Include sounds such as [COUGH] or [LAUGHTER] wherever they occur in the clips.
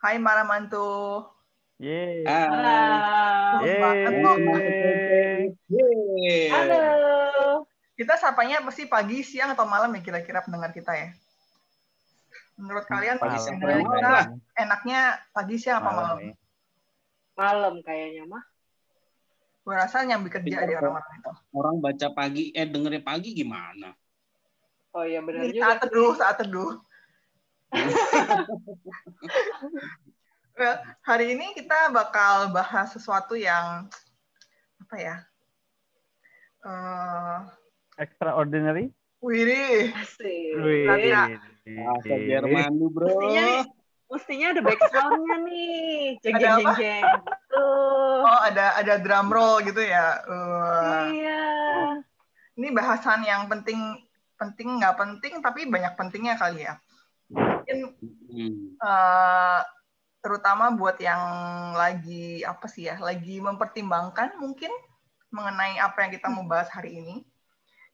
Hai para mantu. Yeay. Halo. Yeay. Halo. Kita sapanya pasti pagi, siang, atau malam ya kira-kira pendengar kita ya? Menurut kalian Malam. pagi siang kita enaknya pagi, siang, apa malam? ya. Malam kayaknya mah. Gue rasa nyambi kerja deh orang-orang itu. Orang baca pagi, eh dengerin pagi gimana? Oh iya benar juga. saat teduh, saat teduh. Well, hari ini kita bakal bahas sesuatu yang apa ya? Eh, Extraordinary. Widih, Asik. Wih. Iya. Bahasa Jerman lu, bro. Mestinya nih, mestinya ada backgroundnya nih. Jeng jeng jeng jeng. Gitu. oh ada ada drum roll gitu ya. Wah. Iya. ini bahasan yang penting penting nggak penting tapi banyak pentingnya kali ya. Mungkin Hmm. eh, terutama buat yang lagi apa sih ya, lagi mempertimbangkan mungkin mengenai apa yang kita mau bahas hari ini.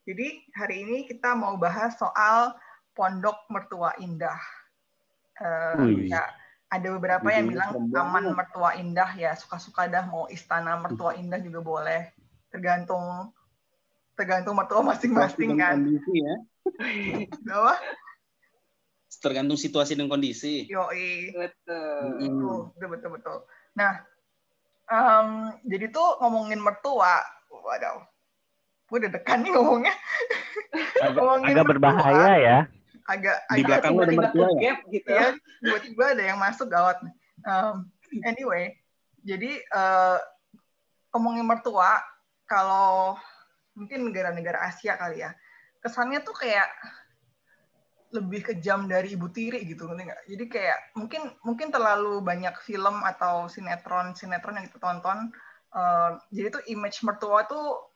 Jadi hari ini kita mau bahas soal pondok mertua indah. Wih. ya, ada beberapa yang bilang taman mertua indah ya suka-suka dah mau istana mertua indah juga boleh tergantung tergantung mertua masing-masing kan. Kondisi ya. Apa? Tergantung situasi dan kondisi. Yoi. Betul. Mm. Betul, betul, betul, betul. Nah, em, jadi tuh ngomongin mertua, waduh, gue udah dekan nih ngomongnya, [LAUGHS] Agak, Ngomongin agak mertua. berbahaya ya. agak Di agak belakang ada mertua ya? gitu. ya, tiba-tiba ada yang masuk gawat. Em, anyway, jadi eh, ngomongin mertua, kalau mungkin negara-negara Asia kali ya, kesannya tuh kayak lebih kejam dari ibu tiri gitu ngerti nggak? Jadi kayak mungkin mungkin terlalu banyak film atau sinetron sinetron yang kita tonton. eh, jadi tuh image mertua tuh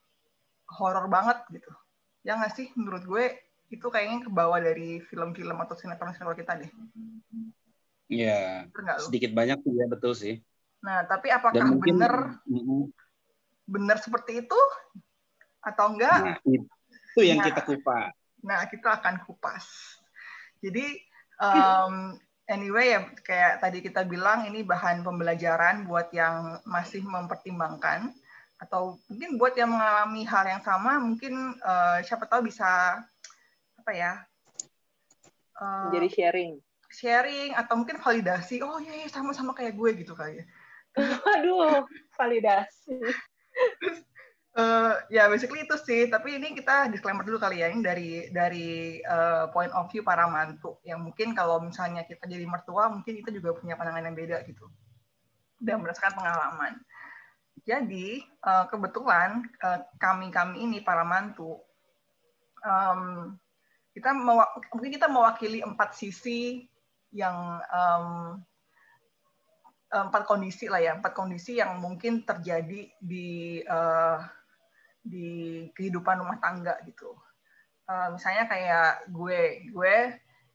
horor banget gitu. Ya nggak sih menurut gue itu kayaknya kebawa dari film-film atau sinetron-sinetron kita deh. Iya. Sedikit banyak sih ya betul sih. Nah tapi apakah Dan mungkin benar Mm-mm. benar seperti itu atau enggak? Nah, itu yang Nah. kita kupas. Nah, kita akan kupas. Jadi, [LAUGHS] um, anyway ya kayak tadi kita bilang ini bahan pembelajaran buat yang masih mempertimbangkan atau mungkin buat yang mengalami hal yang sama, mungkin uh, siapa tahu bisa apa ya? uh, Jadi sharing. sharing atau mungkin validasi. Oh iya, iya sama-sama kayak gue gitu kali ya. [LAUGHS] Aduh, validasi. Eh, ya basically itu sih. Tapi ini kita disclaimer dulu kali ya. Ini dari dari eh, point of view para mantu. Yang mungkin kalau misalnya kita jadi mertua mungkin kita juga punya pandangan yang beda gitu. Dan berdasarkan pengalaman. Jadi eh, kebetulan kami kami ini para mantu em, kita mungkin kita mewakili empat sisi yang em, empat kondisi lah ya. Empat kondisi yang mungkin terjadi di eh, di kehidupan rumah tangga gitu Eh, misalnya kayak gue gue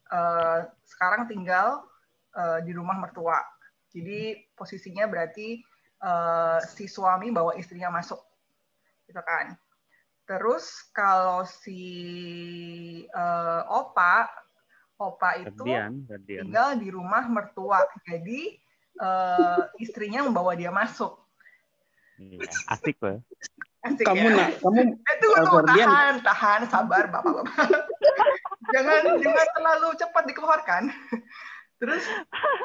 eh, sekarang tinggal eh, di rumah mertua jadi posisinya berarti eh, si suami bawa istrinya masuk gitu kan terus kalau si eh, opa opa itu Gantian, gantian. tinggal di rumah mertua. Jadi eh, istrinya membawa dia masuk. Iya, asik loh. Asik Kamu ya? nak, kamu Eh, tunggu, uh, tunggu, tahan, tahan, sabar, bapak-bapak. [LAUGHS] jangan, jangan terlalu cepat dikeluarkan. [LAUGHS] Terus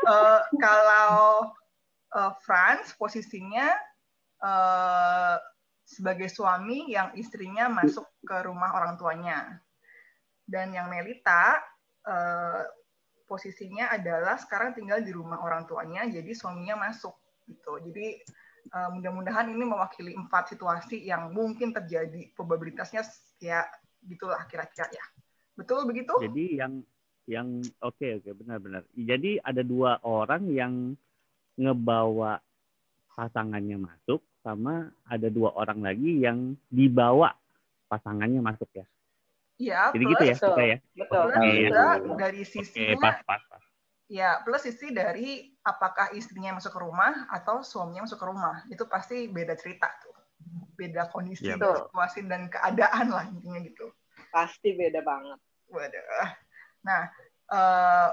eh, kalau eh, Franz posisinya eh, sebagai suami yang istrinya masuk ke rumah orang tuanya, dan yang Melita eh, posisinya adalah sekarang tinggal di rumah orang tuanya, jadi suaminya masuk gitu. Jadi eh, mudah-mudahan ini mewakili empat situasi yang mungkin terjadi probabilitasnya ya gitulah kira-kira ya. Betul begitu? Jadi yang yang oke oke benar-benar. Jadi ada dua orang yang ngebawa pasangannya masuk sama ada dua orang lagi yang dibawa pasangannya masuk ya. Iya, Jadi plus, gitu ya Betul. kita ya. Betul. juga Iya. dari sisinya pas pas pas. ya plus sisi dari apakah istrinya masuk ke rumah atau suaminya masuk ke rumah. Itu pasti beda cerita tuh. Beda kondisi, Iya, betul. situasi dan keadaan lah intinya gitu. Pasti beda banget. Waduh. Nah, eh,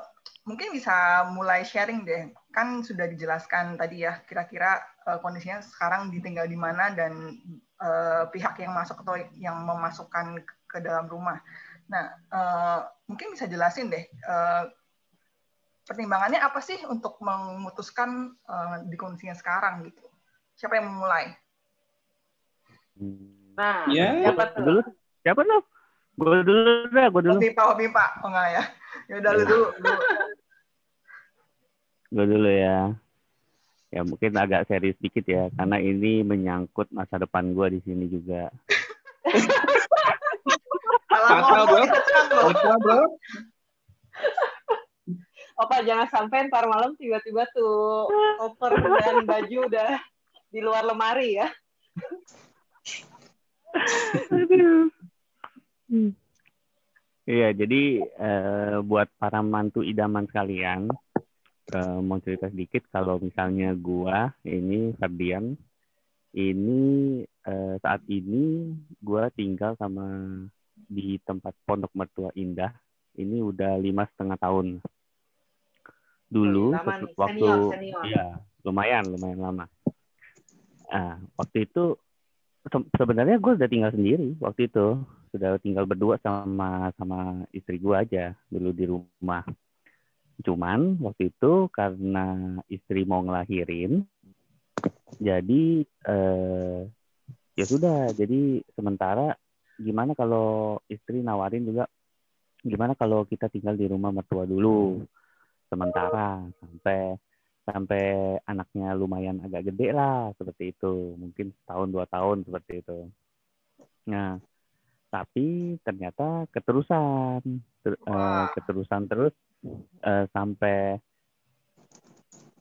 mungkin bisa mulai sharing deh. Kan sudah dijelaskan tadi ya, kira-kira uh, kondisinya sekarang ditinggal di mana dan uh, pihak yang masuk atau yang memasukkan ke dalam rumah. Nah, uh, mungkin bisa jelasin deh, uh, pertimbangannya apa sih untuk memutuskan uh, di kondisinya sekarang gitu? Siapa yang memulai? Nah, Ya. siapa tuh? Dulu, siapa lo? Gue dulu dah, gue dulu. Oh, Bimpa, oh, Bimpa. Oh, enggak ya. Ya udah lu dulu. Gue dulu ya. Ya mungkin agak serius dikit ya, karena ini menyangkut masa depan gue di sini juga. [LAUGHS] Fatal, bro. bro. Opa jangan sampai ntar malam tiba-tiba tuh koper dan baju udah di luar lemari ya. Aduh. Iya, jadi eh, buat para mantu idaman sekalian, eh, mau cerita sedikit kalau misalnya gua ini Ferdian, ini eh, saat ini gua tinggal sama di tempat Pondok Mertua Indah. Ini udah lima setengah tahun. Dulu Lama waktu, nih, waktu senior, senior. iya lumayan lumayan lama. Nah, waktu itu se- sebenarnya gue udah tinggal sendiri waktu itu sudah tinggal berdua sama sama istri gue aja dulu di rumah cuman waktu itu karena istri mau ngelahirin jadi eh, ya sudah jadi sementara gimana kalau istri nawarin juga gimana kalau kita tinggal di rumah mertua dulu sementara sampai sampai anaknya lumayan agak gede lah seperti itu. Mungkin setahun dua tahun seperti itu. Nah tapi ternyata keterusan. Ter- Wah. keterusan terus eh, sampai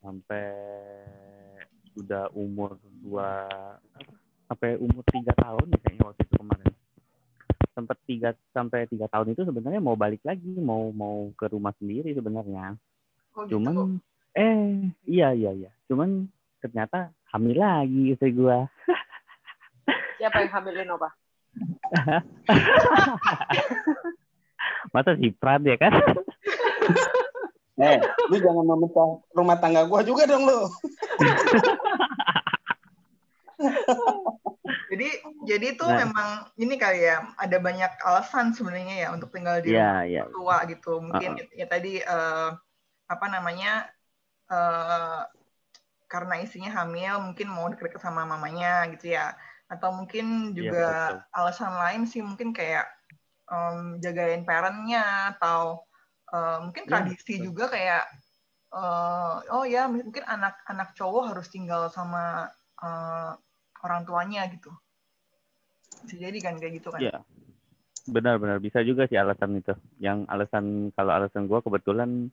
sampai sudah umur dua sampai umur tiga tahun ya kayaknya waktu itu kemarin. Sempat tiga sampai tiga tahun itu sebenarnya mau balik lagi mau mau ke rumah sendiri sebenarnya Oh, gitu. cuman eh iya iya iya cuman ternyata hamil lagi istri gua [LAUGHS] Siapa yang hamilin Opa? [LAUGHS] masa si Prat ya kan [LAUGHS] Eh, lu jangan memecah rumah tangga gua juga dong lu. Jadi jadi itu Nah. memang ini kali ya ada banyak alasan sebenarnya ya untuk tinggal di rumah iya iya tua gitu. Mungkin ya tadi eh, apa namanya eh, karena istrinya hamil mungkin mau deket sama mamanya gitu ya. Atau mungkin Iya, juga betul. alasan lain sih mungkin kayak em, jagain parentnya atau eh, mungkin Iya, tradisi betul. juga kayak eh, oh ya mungkin anak-anak cowok harus tinggal sama eh, orang tuanya gitu. Bisa jadi kan kayak gitu kan. Iya. Benar-benar bisa juga sih alasan itu. Yang alasan kalau alasan gua kebetulan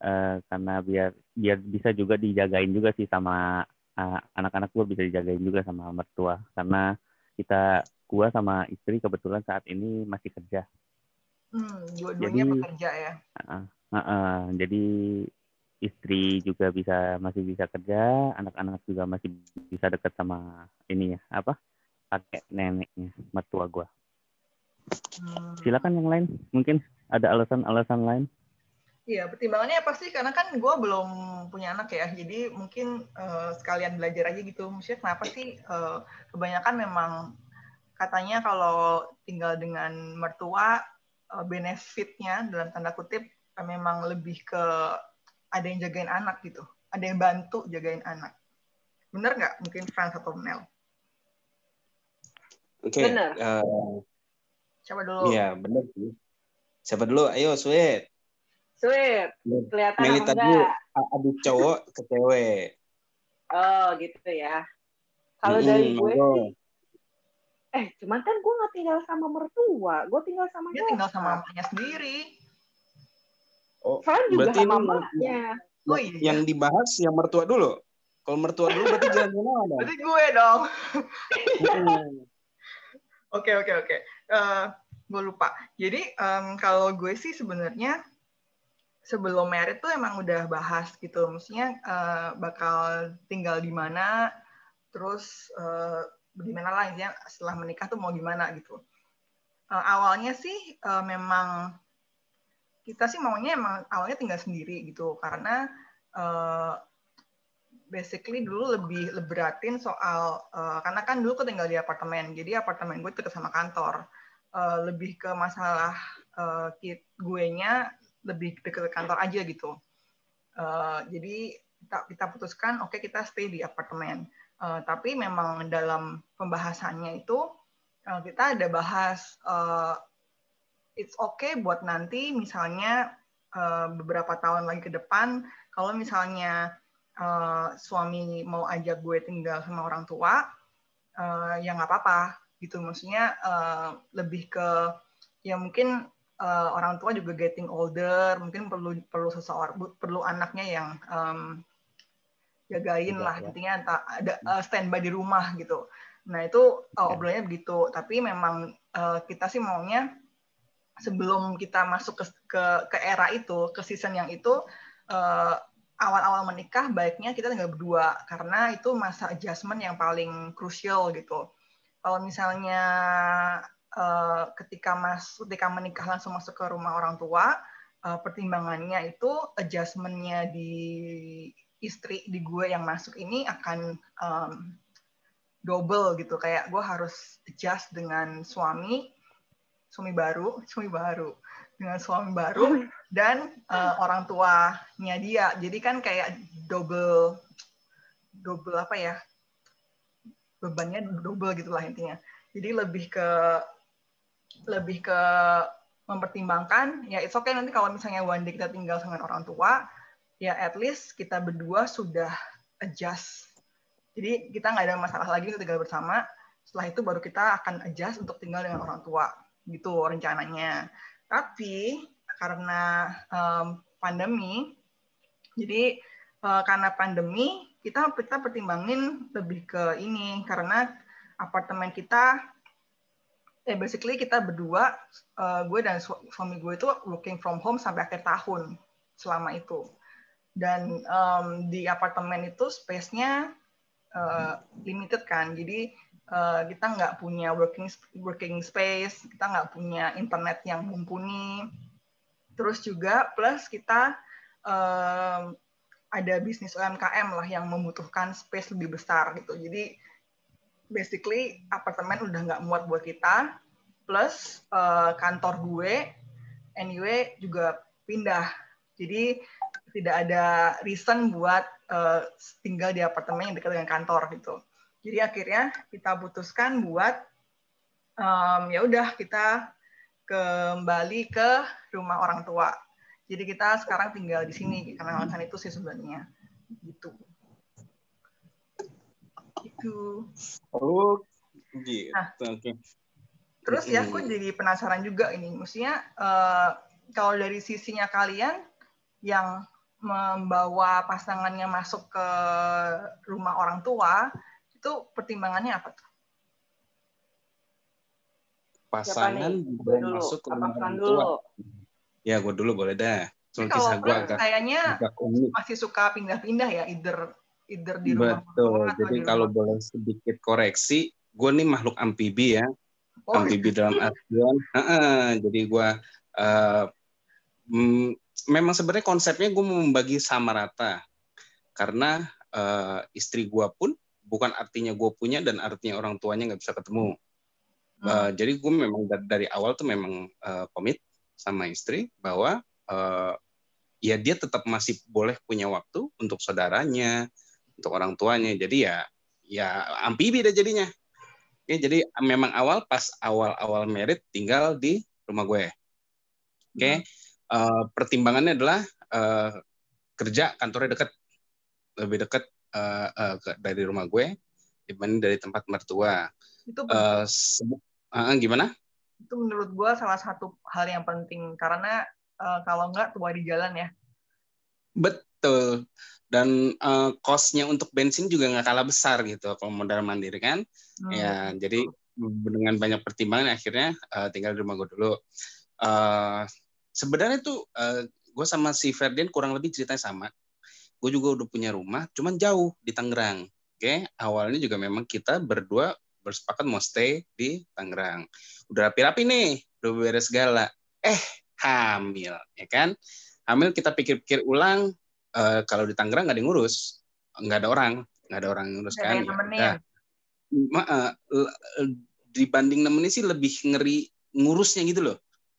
eh, karena biar biar bisa juga dijagain juga sih sama eh, anak-anak gua bisa dijagain juga sama mertua karena kita gua sama istri kebetulan saat ini masih kerja. Hmm, dua-duanya Jadi- bekerja ya. Heeh, jadi istri juga bisa masih bisa kerja, anak-anak juga masih bisa dekat sama ini ya apa kakek neneknya mertua gua. Hmm. Silakan yang lain, mungkin ada alasan-alasan lain. Iya, pertimbangannya apa sih? Karena kan gue belum punya anak ya, jadi mungkin eh, sekalian belajar aja gitu. Maksudnya kenapa sih eh, kebanyakan memang katanya kalau tinggal dengan mertua eh, benefitnya dalam tanda kutip eh, memang lebih ke ada yang jagain anak gitu, ada yang bantu jagain anak. Bener nggak? Mungkin Frans atau Mel? Oke. Bener. eh, Coba dulu. Iya, bener sih. Siapa dulu? Ayo, Sweet. Sweet, kelihatan Meli apa tadi enggak? adik cowok ke cewek. Oh gitu ya. Kalau Mm-mm, dari gue sih, eh cuman kan gue nggak tinggal sama mertua, gue tinggal sama Dia tinggal sama mamanya sendiri. Oh, Fran juga berarti sama mamanya. Oh iya. yang dibahas yang mertua dulu. Kalau mertua dulu berarti jalan-jalan ada. Berarti gue dong. [LAUGHS] Oke oke oke. Eh, gue lupa. Jadi em, kalau gue sih sebenarnya sebelum merit tuh emang udah bahas gitu. Maksudnya eh, bakal tinggal di mana, terus eh, gimana lah intinya setelah menikah tuh mau gimana gitu. Eh, awalnya sih eh, memang kita sih maunya emang awalnya tinggal sendiri gitu karena uh, basically dulu lebih leberatin soal uh, karena kan dulu aku tinggal di apartemen jadi apartemen gue dekat sama kantor uh, lebih ke masalah uh, gue nya lebih dekat ke kantor aja gitu. Uh, jadi kita kita putuskan oke okay, kita stay di apartemen. Uh, tapi memang dalam pembahasannya itu uh, kita ada bahas uh, it's okay buat nanti misalnya uh, beberapa tahun lagi ke depan kalau misalnya uh, suami mau ajak gue tinggal sama orang tua uh, ya nggak apa-apa. Gitu maksudnya uh, lebih ke ya mungkin uh, orang tua juga getting older mungkin perlu perlu seseorang perlu anaknya yang um, jagain lah ya. intinya ada uh, standby di rumah gitu. Nah itu uh, obrolannya begitu. Tapi memang uh, kita sih maunya sebelum kita masuk ke ke, ke era itu, ke season yang itu eh, awal-awal menikah baiknya kita tinggal berdua. Karena itu masa adjustment yang paling krusial gitu. Kalau misalnya uh, ketika mas ketika menikah langsung masuk ke rumah orang tua, uh, pertimbangannya itu adjustmentnya di istri di gue yang masuk ini akan um, double gitu kayak gue harus adjust dengan suami suami baru, suami baru dengan suami baru [LAUGHS] dan uh, orang tuanya dia. Jadi kan kayak double double apa ya? bebannya double gitulah intinya. Jadi lebih ke lebih ke mempertimbangkan ya it's okay nanti kalau misalnya one day kita tinggal dengan orang tua ya at least kita berdua sudah adjust jadi kita nggak ada masalah lagi untuk tinggal bersama setelah itu baru kita akan adjust untuk tinggal dengan orang tua gitu rencananya. Tapi karena um, pandemi, jadi uh, karena pandemi kita kita pertimbangin lebih ke ini karena apartemen kita eh basically kita berdua uh, gue dan su suami gue itu working from home sampai akhir tahun selama itu dan um, di apartemen itu space-nya uh, limited kan jadi uh, kita nggak punya working working space, kita nggak punya internet yang mumpuni. Terus juga plus kita uh, ada bisnis UMKM lah yang membutuhkan space lebih besar gitu. Jadi basically apartemen udah nggak muat buat kita. Plus uh, kantor gue anyway juga pindah. Jadi tidak ada reason buat uh, tinggal di apartemen yang dekat dengan kantor gitu. Jadi akhirnya kita putuskan buat um, ya udah kita kembali ke rumah orang tua. Jadi kita sekarang tinggal di sini karena alasan itu sih sebenarnya gitu. Itu. Oh, gitu. Nah, Oke. Terus ya aku jadi penasaran juga ini, maksudnya uh, kalau dari sisinya kalian yang membawa pasangannya masuk ke rumah orang tua, itu pertimbangannya apa tuh? Pasangan belum masuk ke rumah orang tua. Ya, gue dulu boleh dah. Soal kisah gue agak kayaknya agak masih suka pindah-pindah ya, either either di rumah Betul. Jadi kalau rumah. boleh sedikit koreksi, gue nih makhluk amfibi ya. Oh. Amfibi dalam artian, uh, jadi gue uh, mm, memang sebenarnya konsepnya gue mau membagi sama rata karena uh, istri gue pun bukan artinya gue punya dan artinya orang tuanya nggak bisa ketemu. Hmm. Uh, jadi gue memang dari, dari awal tuh memang uh, komit sama istri bahwa uh, ya dia tetap masih boleh punya waktu untuk saudaranya, untuk orang tuanya. Jadi ya ya amfibi deh jadinya. Oke, jadi memang awal pas awal-awal merit tinggal di rumah gue. Oke, hmm. uh, pertimbangannya adalah uh, kerja kantornya dekat, lebih dekat uh, uh, dari rumah gue dibanding dari tempat mertua. Itu uh, uh, gimana? Itu menurut gue salah satu hal yang penting karena uh, kalau nggak tua di jalan ya. Betul. Dan uh, cost-nya untuk bensin juga nggak kalah besar gitu kalau modal mandiri kan. Hmm. Ya, jadi dengan banyak pertimbangan akhirnya uh, tinggal di rumah gue dulu. Uh, sebenarnya tuh uh, gue sama si Ferdian kurang lebih ceritanya sama gue juga udah punya rumah, cuman jauh di Tangerang. Oke, okay? awalnya juga memang kita berdua bersepakat mau stay di Tangerang. Udah rapi-rapi nih, udah beres segala. Eh, hamil, ya kan? Hamil kita pikir-pikir ulang, uh, kalau di Tangerang nggak ada yang ngurus, nggak ada orang, nggak ada orang yang ngurus kan? Ya, Ma, uh, dibanding nemenin sih lebih ngeri ngurusnya gitu loh.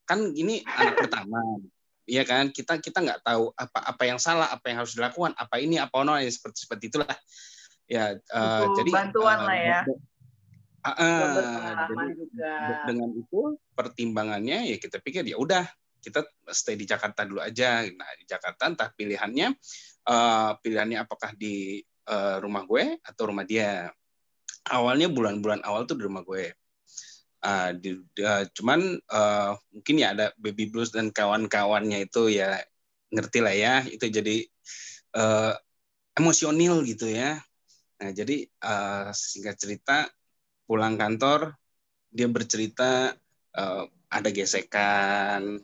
Kan ini anak [LAUGHS] pertama, Iya kan kita kita nggak tahu apa apa yang salah apa yang harus dilakukan apa ini apa ono ya seperti seperti itulah ya uh, jadi bantuan uh, lah ya uh, uh, jadi, juga. dengan itu pertimbangannya ya kita pikir ya udah kita stay di Jakarta dulu aja. Nah di Jakarta entah pilihannya uh, pilihannya apakah di uh, rumah gue atau rumah dia. Awalnya bulan-bulan awal tuh di rumah gue. Uh, di, uh, cuman uh, mungkin ya ada baby blues dan kawan-kawannya itu ya ngerti lah ya. Itu jadi uh, emosional gitu ya. Nah jadi uh, singkat cerita pulang kantor dia bercerita uh, ada gesekan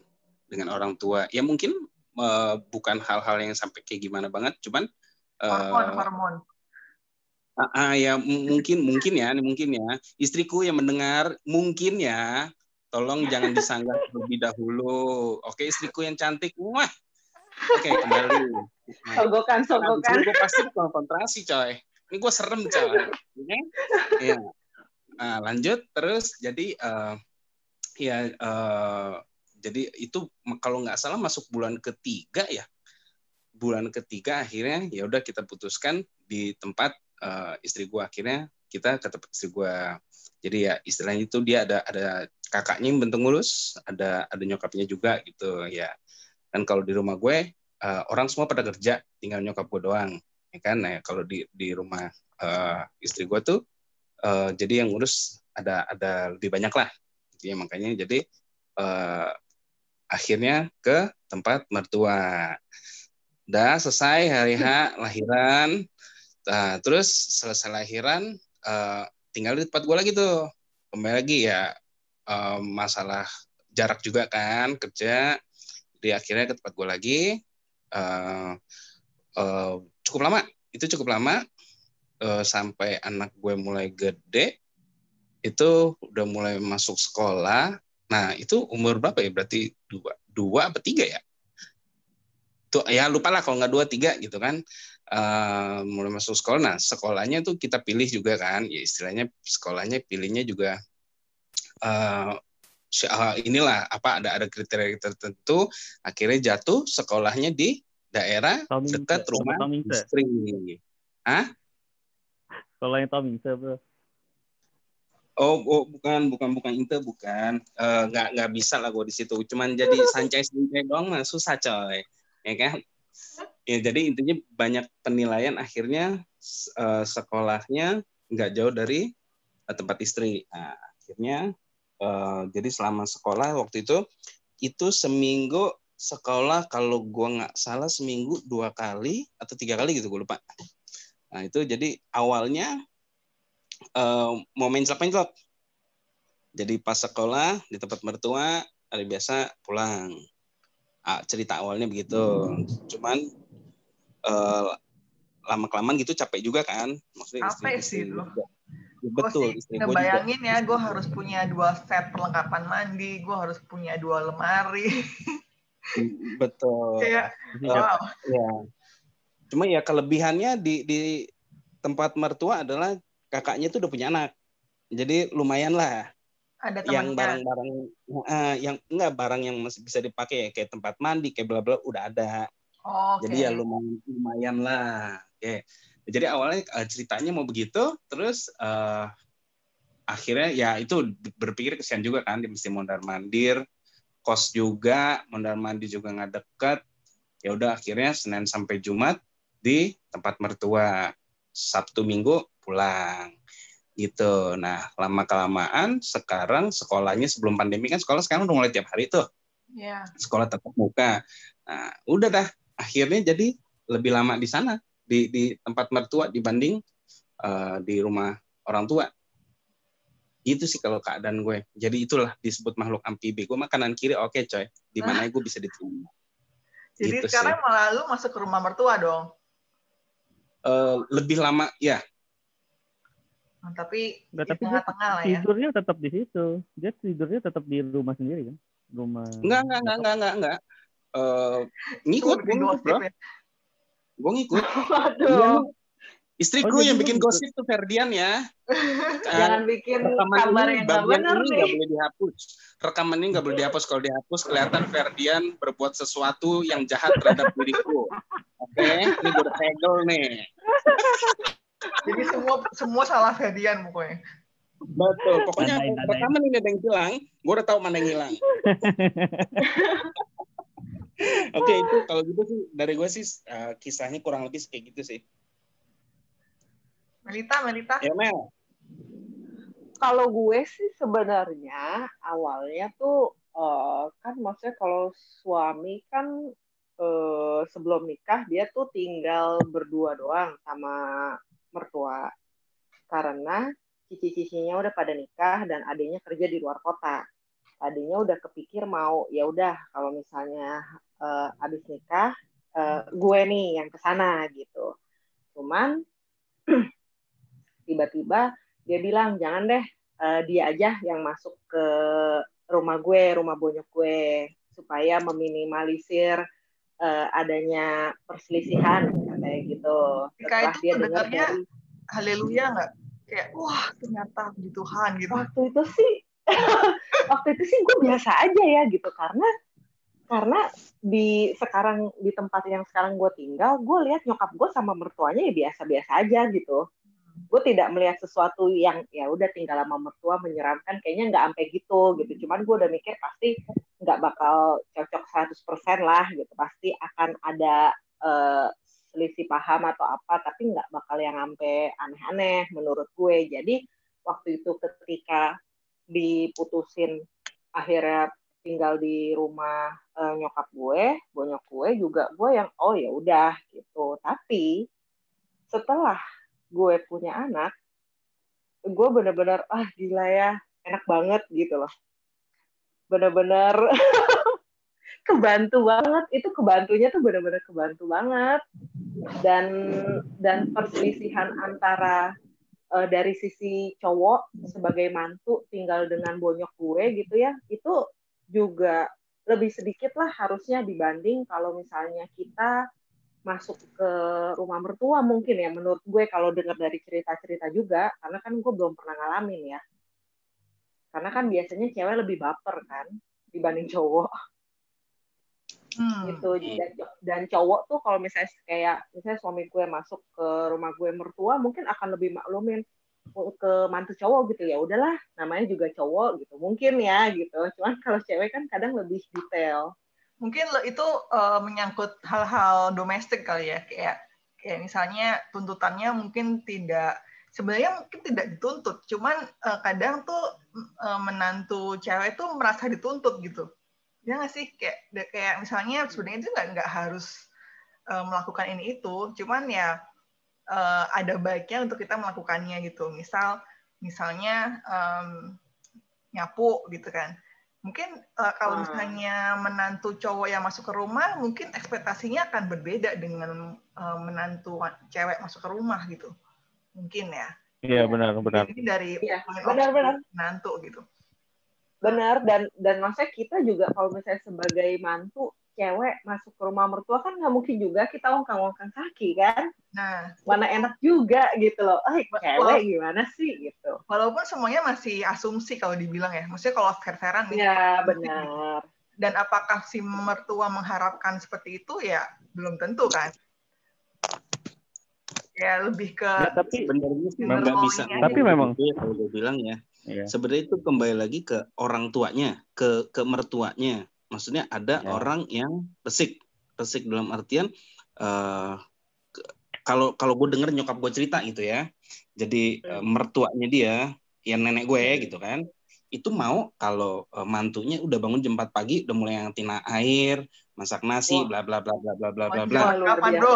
dengan orang tua. Ya mungkin uh, bukan hal-hal yang sampai kayak gimana banget, cuman hormon uh, hormon. Ah, ah, ya mungkin mungkin ya mungkin ya. Istriku yang mendengar mungkin ya. Tolong jangan disanggah [LAUGHS] terlebih dahulu. Oke istriku yang cantik wah. Oke kembali. Sogokan sogokan. Gue pasti konsentrasi coy. Ini gue serem coy. Oke? Ya nah, lanjut terus jadi uh, ya uh, jadi itu kalau nggak salah masuk bulan ketiga ya. Bulan ketiga akhirnya ya udah kita putuskan di tempat uh, istri gue akhirnya kita ke tempat istri gue jadi ya istilahnya itu dia ada ada kakaknya yang bentuk ngurus ada ada nyokapnya juga gitu ya. Kan kalau di rumah gue uh, orang semua pada kerja tinggal nyokap gue doang ya kan? Nah kalau di di rumah uh, istri gue tuh uh, jadi yang ngurus ada ada lebih banyak lah gitu ya makanya jadi uh, akhirnya ke tempat mertua udah selesai hari H lahiran Nah, terus selesai lahiran uh, tinggal di tempat gue lagi tuh. Kembali lagi ya uh, masalah jarak juga kan kerja. Di akhirnya ke tempat gue lagi. Uh, uh, cukup lama. Itu cukup lama uh, sampai anak gue mulai gede. Itu udah mulai masuk sekolah. Nah itu umur berapa ya? Berarti dua, dua apa tiga ya? Tuh ya lupa lah kalau nggak dua tiga gitu kan uh, mulai masuk sekolah. Nah, sekolahnya tuh kita pilih juga kan, ya istilahnya sekolahnya pilihnya juga uh, inilah apa ada ada kriteria tertentu. Akhirnya jatuh sekolahnya di daerah Tomingse. dekat rumah Tomingse. istri. Hah? Sekolahnya Tomingse, bro. Oh, oh, bukan, bukan, bukan itu, bukan. Uh, nggak, nggak bisa lah gue di situ. Cuman jadi [LAUGHS] sancai sancai doang mah susah coy, ya kan? ya jadi intinya banyak penilaian akhirnya uh, sekolahnya nggak jauh dari uh, tempat istri nah, akhirnya uh, jadi selama sekolah waktu itu itu seminggu sekolah kalau gua nggak salah seminggu dua kali atau tiga kali gitu gue lupa nah itu jadi awalnya uh, mau main celak jadi pas sekolah di tempat mertua hari biasa pulang. Ah, cerita awalnya begitu. Cuman uh, eh, lama kelamaan gitu capek juga kan? Maksudnya capek istri, sih lo betul gue sih ngebayangin ya gue harus punya dua set perlengkapan mandi gue harus punya dua lemari. Betul. Kayak wow. ya. Cuma ya kelebihannya di di tempat mertua adalah kakaknya tuh udah punya anak jadi lumayan lah ada yang barang-barang uh, yang enggak barang yang masih bisa dipakai ya kayak tempat mandi kayak bla bla udah ada Oh, okay. Jadi ya lumayan lumayan lah. Oke. Okay. Jadi awalnya uh, ceritanya mau begitu, terus uh, akhirnya ya itu berpikir kesian juga kan, dia mesti mondar mandir, kos juga, mondar mandir juga nggak deket. Ya udah akhirnya Senin sampai Jumat di tempat mertua, Sabtu Minggu pulang gitu. Nah lama kelamaan sekarang sekolahnya sebelum pandemi kan sekolah sekarang udah mulai tiap hari tuh. Yeah. Sekolah tetap muka. Nah udah dah akhirnya jadi lebih lama di sana di di tempat mertua dibanding uh, di rumah orang tua itu sih kalau keadaan gue jadi itulah disebut makhluk amfibi gue makanan kiri oke okay, coy di mana gue bisa diterima [LAUGHS] jadi gitu sekarang sih. malah lu masuk ke rumah mertua dong uh, lebih lama ya nah, tapi Nggak, tapi tengah-tengah lah ya tidurnya tetap di situ dia tidurnya tetap di rumah sendiri kan rumah. Enggak, enggak, enggak, enggak, enggak, enggak. Uh, ngikut, gue ngikut, bro. Gue ngikut. [LAUGHS] Waduh. Istriku oh, yang bikin gosip tuh Ferdian ya. [LAUGHS] Jangan bikin kabar yang nggak benar nih. Nggak boleh dihapus. Rekaman ini nggak boleh dihapus. Kalau dihapus kelihatan Ferdian berbuat sesuatu yang jahat terhadap diriku. [LAUGHS] Oke, okay? ini gue segel nih. Jadi semua semua salah Ferdian pokoknya. Betul. Pokoknya rekaman ini ada yang hilang. Gue udah tahu mana yang hilang. [LAUGHS] Oke, okay, itu kalau gitu sih dari gue sih uh, kisahnya kurang lebih kayak gitu sih. Melita, Melita. Ya, Mel. Kalau gue sih sebenarnya awalnya tuh uh, kan maksudnya kalau suami kan uh, sebelum nikah dia tuh tinggal berdua doang sama mertua. Karena cici-cicinya udah pada nikah dan adiknya kerja di luar kota. Tadinya udah kepikir mau ya udah kalau misalnya uh, abis nikah uh, gue nih yang ke sana gitu. Cuman [CLEARS THROAT] tiba-tiba dia bilang jangan deh uh, dia aja yang masuk ke rumah gue rumah bonyok gue supaya meminimalisir uh, adanya perselisihan kayak gitu. Setelah dia dengar dari haleluya nggak? Kayak wah ternyata puji Tuhan gitu. Waktu itu sih [LAUGHS] waktu itu sih gue biasa aja ya gitu. Karena karena di sekarang di tempat yang sekarang gue tinggal gue lihat nyokap gue sama mertuanya ya biasa-biasa aja gitu. Gue tidak melihat sesuatu yang ya udah tinggal sama mertua menyeramkan kayaknya nggak sampai gitu gitu. Cuman gue udah mikir pasti nggak bakal cocok 100% lah gitu. Pasti akan ada uh, selisih paham atau apa tapi nggak bakal yang sampai aneh-aneh menurut gue. Jadi waktu itu ketika diputusin akhirnya tinggal di rumah uh, nyokap gue bonyok gue juga gue yang oh ya udah gitu. Tapi setelah gue punya anak gue bener-bener ah gila ya enak banget gitu loh. Bener-bener [LAUGHS] kebantu banget. Itu kebantunya tuh bener-bener kebantu banget. Dan dan perselisihan antara uh, dari sisi cowok sebagai mantu tinggal dengan bonyok gue gitu ya itu juga lebih sedikit lah harusnya dibanding kalau misalnya kita masuk ke rumah mertua mungkin ya menurut gue kalau dengar dari cerita-cerita juga karena kan gue belum pernah ngalamin ya. Karena kan biasanya cewek lebih baper kan dibanding cowok hmm. gitu. Dan, dan cowok tuh kalau misalnya kayak misalnya suami gue masuk ke rumah gue mertua mungkin akan lebih maklumin ke mantu cowok gitu. Ya udahlah namanya juga cowok gitu. Mungkin ya gitu. Cuman kalau cewek kan kadang lebih detail. Mungkin itu uh, menyangkut hal-hal domestik kali ya. Kayak kayak misalnya tuntutannya mungkin tidak sebenarnya mungkin tidak dituntut. Cuman uh, kadang tuh uh, menantu cewek tuh merasa dituntut gitu ya nggak sih? Kayak kayak misalnya sebenarnya itu nggak nggak harus uh, melakukan ini itu. Cuman ya uh, ada baiknya untuk kita melakukannya gitu. Misal misalnya um, nyapu gitu kan. Mungkin uh, kalau hmm. misalnya menantu cowok yang masuk ke rumah mungkin ekspektasinya akan berbeda dengan uh, menantu cewek masuk ke rumah gitu. Mungkin ya. Iya benar benar. Ini dari ya, benar benar. menantu gitu benar dan dan masa kita juga kalau misalnya sebagai mantu cewek masuk ke rumah mertua kan nggak mungkin juga kita ongkang-ongkang kaki kan. Nah, mana enak juga gitu loh. Ah, cewek gimana sih gitu. Walaupun semuanya masih asumsi kalau dibilang ya. Maksudnya kalau fair-fairan Ya, benar. Dan apakah si mertua mengharapkan seperti itu ya belum tentu kan. Ya lebih ke ya, tapi sebenarnya sih nggak bisa. Tapi memang kalau gue bilang ya, ya. sebenarnya itu kembali lagi ke orang tuanya, ke ke mertuanya Maksudnya ada ya. orang yang resik, resik dalam artian uh, kalau kalau gue denger nyokap gue cerita gitu ya, jadi uh, mertuanya dia, yang nenek gue hmm. gitu kan, itu mau kalau uh, mantunya udah bangun jam 4 pagi, udah mulai yang tina air, masak nasi, bla bla bla bla bla bla bla bla. Kapan bro?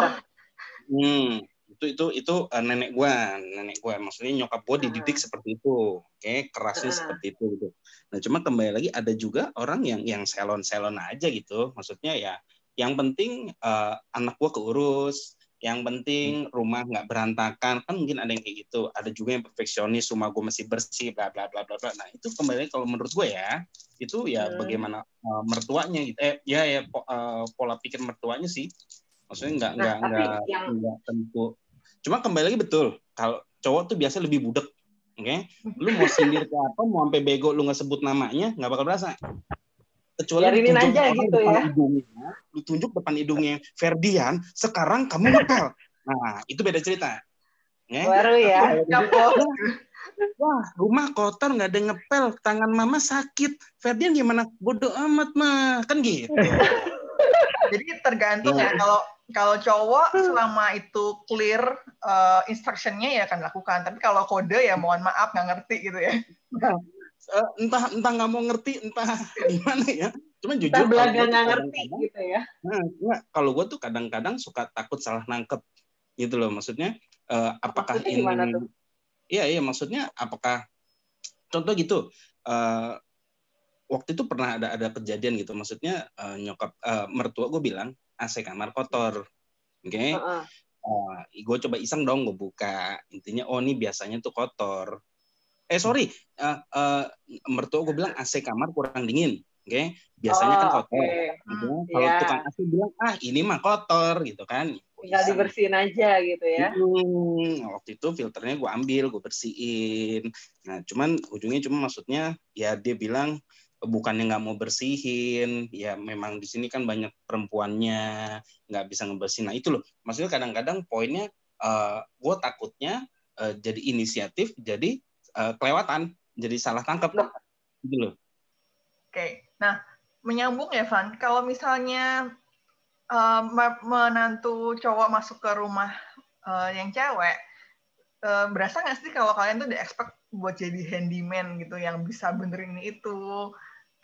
Hmm, itu itu itu uh, nenek gue nenek gue maksudnya nyokap gue dididik uh. seperti itu oke? Okay? kerasnya uh. seperti itu gitu. Nah cuma kembali lagi ada juga orang yang yang selon selon aja gitu. Maksudnya ya yang penting uh, anak gue keurus yang penting rumah nggak berantakan. Kan mungkin ada yang kayak gitu. Ada juga yang perfeksionis rumah gue masih bersih bla bla bla bla bla. Nah itu kembali kalau menurut gue ya itu ya hmm. bagaimana uh, mertuanya gitu. Eh ya ya po, uh, pola pikir mertuanya sih. Maksudnya nggak nah, nggak nggak yang... nggak tentu cuma kembali lagi betul kalau cowok tuh biasa lebih budek oke okay? lu mau sindir ke apa mau sampai bego lu nggak sebut namanya nggak bakal berasa kecuali Biarinin aja gitu ya. Hidungnya, lu tunjuk depan hidungnya Ferdian, sekarang kamu ngepel. Nah, itu beda cerita. Ya? Baru ya. Wah, rumah kotor nggak ada ngepel, tangan mama sakit. Ferdian gimana? Bodoh amat mah, kan gitu. [LAUGHS] Jadi tergantung ya. ya kalau kalau cowok selama itu clear uh, instructionnya ya akan lakukan. Tapi kalau kode ya mohon maaf nggak ngerti gitu ya. Nah, uh, entah entah nggak mau ngerti entah [LAUGHS] gimana ya cuma jujur entah belaga nggak ngerti gitu ya nah, kalau gue tuh kadang-kadang suka takut salah nangkep gitu loh maksudnya uh, apakah maksudnya ini tuh? iya iya maksudnya apakah contoh gitu uh, waktu itu pernah ada ada kejadian gitu maksudnya uh, nyokap uh, mertua gue bilang AC kamar kotor. Oke? Okay? uh gue coba iseng dong gue buka. Intinya oh ini biasanya tuh kotor. Eh sorry. Uh, uh, mertua gue bilang AC kamar kurang dingin. Oke? Okay? biasanya kan oh, kan kotor. okay. gitu. hmm, kalau yeah. tukang AC bilang ah ini mah kotor gitu kan. Tinggal dibersihin aja gitu ya. Hmm, waktu itu filternya gue ambil gue bersihin. Nah cuman ujungnya cuma maksudnya ya dia bilang bukannya nggak mau bersihin ya memang di sini kan banyak perempuannya nggak bisa ngebersihin. Nah itu loh. Maksudnya kadang-kadang poinnya uh, gue takutnya uh, jadi inisiatif jadi uh, kelewatan jadi salah tangkap loh gitu loh. Oke. Nah menyambung ya Van. Kalau misalnya uh, menantu cowok masuk ke rumah uh, yang cewek uh, berasa nggak sih kalau kalian tuh di expect buat jadi handyman gitu yang bisa benerin itu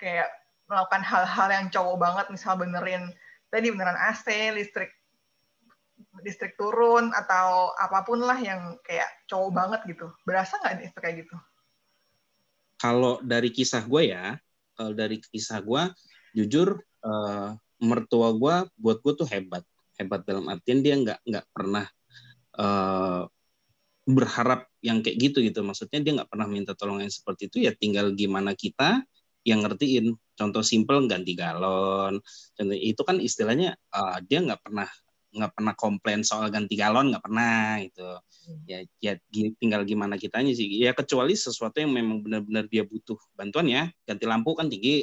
kayak melakukan hal-hal yang cowok banget misal benerin tadi beneran AC listrik listrik turun atau apa pun lah yang kayak cowok banget gitu. Berasa nggak nih kayak gitu? Kalau dari kisah gue ya, kalau dari kisah gue, jujur uh, mertua gue buat gue tuh hebat. Hebat dalam artian dia nggak nggak pernah uh, berharap yang kayak gitu gitu. Maksudnya dia nggak pernah minta tolong yang seperti itu ya tinggal gimana kita yang ngertiin. Contoh simple ganti galon. Contoh itu kan istilahnya uh, dia nggak pernah nggak pernah komplain soal ganti galon nggak pernah itu hmm. ya ya tinggal gimana kitanya sih ya kecuali sesuatu yang memang benar-benar dia butuh bantuan ya ganti lampu kan tinggi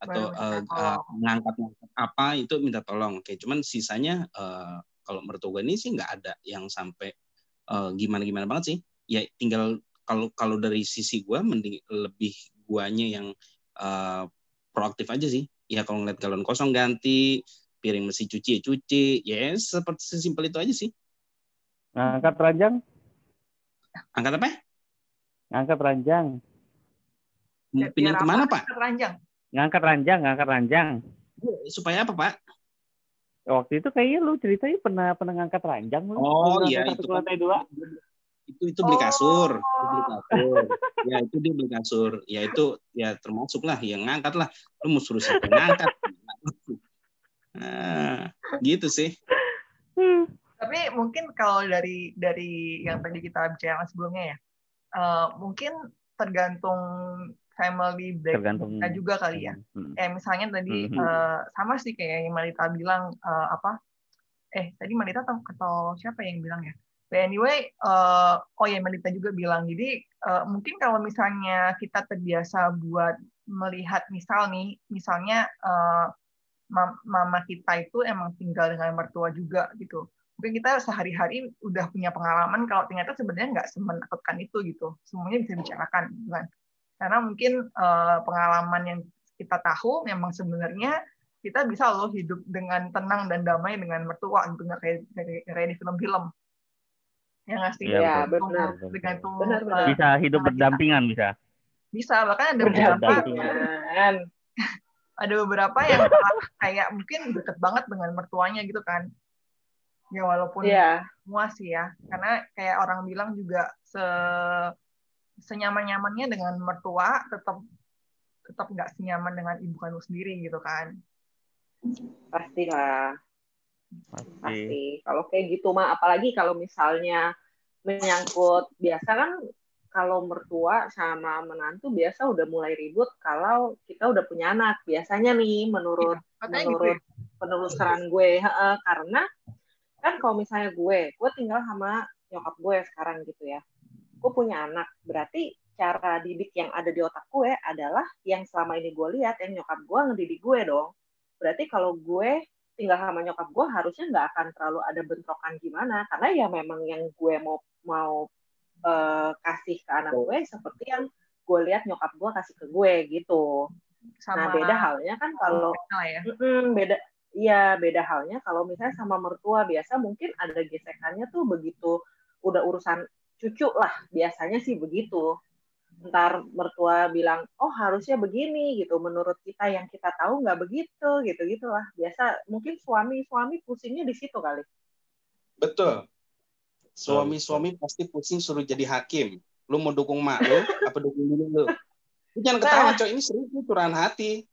atau uh, uh, ngangkat apa itu minta tolong oke cuman sisanya uh, kalau mertua gue ini sih nggak ada yang sampai uh, gimana gimana banget sih ya tinggal kalau kalau dari sisi gue mending lebih guanya yang uh, proaktif aja sih. Ya kalau ngeliat galon kosong ganti piring mesti cuci ya cuci. Ya yes, seperti sesimpel itu aja sih. Angkat ranjang? Angkat apa? Angkat ranjang. Ya, pindah ke mana pak? angkat ranjang. Ngangkat ranjang ngangkat ranjang. Supaya apa pak? Waktu itu kayaknya lu ceritanya pernah pernah ngangkat ranjang lu. Oh iya itu kan. lantai dua itu itu beli kasur, oh. beli kasur. ya itu dia beli kasur. Ya itu ya termasuk lah yang ngangkat lah. Lu mau suruh siapa ngangkat? [LAUGHS] Nah, gitu sih. Tapi mungkin kalau dari dari yang tadi kita bicara sebelumnya ya, uh, mungkin tergantung family tergantung juga kali ya. Hmm. Kayak misalnya tadi hmm. uh, sama sih kayak yang Malita bilang uh, apa? Eh tadi Malita atau, atau siapa yang bilang ya? But anyway, uh, oh ya Malita juga bilang. Jadi uh, mungkin kalau misalnya kita terbiasa buat melihat misal nih, misalnya uh, mama kita itu emang tinggal dengan mertua juga gitu. Mungkin kita sehari-hari udah punya pengalaman kalau ternyata sebenarnya nggak semenakutkan itu gitu. Semuanya bisa dibicarakan, gitu kan. Karena mungkin uh, pengalaman yang kita tahu memang sebenarnya kita bisa loh hidup dengan tenang dan damai dengan mertua gitu nggak kayak, kayak di film-film. Ya nggak sih? Ya, benar. Tergantung benar, benar. bisa hidup berdampingan bisa. Bisa bahkan ada beberapa [LAUGHS] ada beberapa yang [LAUGHS] kayak mungkin deket banget dengan mertuanya gitu kan ya walaupun yeah. semua sih ya karena kayak orang bilang juga se senyaman nyamannya dengan mertua tetap tetap nggak senyaman dengan ibu kandung sendiri gitu kan pastilah Pasti. pasti kalau kayak gitu mah apalagi kalau misalnya menyangkut biasa kan kalau mertua sama menantu biasa udah mulai ribut kalau kita udah punya anak biasanya nih menurut gitu menurut ya. penelusuran gue Heeh, karena kan kalau misalnya gue gue tinggal sama nyokap gue sekarang gitu ya gue punya anak berarti cara didik yang ada di otak gue adalah yang selama ini gue lihat yang nyokap gue ngedidik gue dong berarti kalau gue tinggal sama nyokap gue harusnya nggak akan terlalu ada bentrokan gimana karena ya memang yang gue mau mau eh, kasih ke anak gue seperti yang gue lihat nyokap gue kasih ke gue gitu sama nah beda halnya kan kalau Nah, ya. Mm-mm, beda Iya, beda halnya kalau misalnya sama mertua biasa mungkin ada gesekannya tuh begitu udah urusan cucu lah, biasanya sih begitu. Ntar mertua bilang, oh harusnya begini gitu, menurut kita yang kita tahu nggak begitu, gitu gitulah. Biasa mungkin suami-suami pusingnya di situ kali. Betul. Suami-suami pasti pusing suruh jadi hakim. Lu mau dukung mak lu, apa dukung diri lu? Lu jangan ketawa, Nah. coy. Ini serius curahan hati.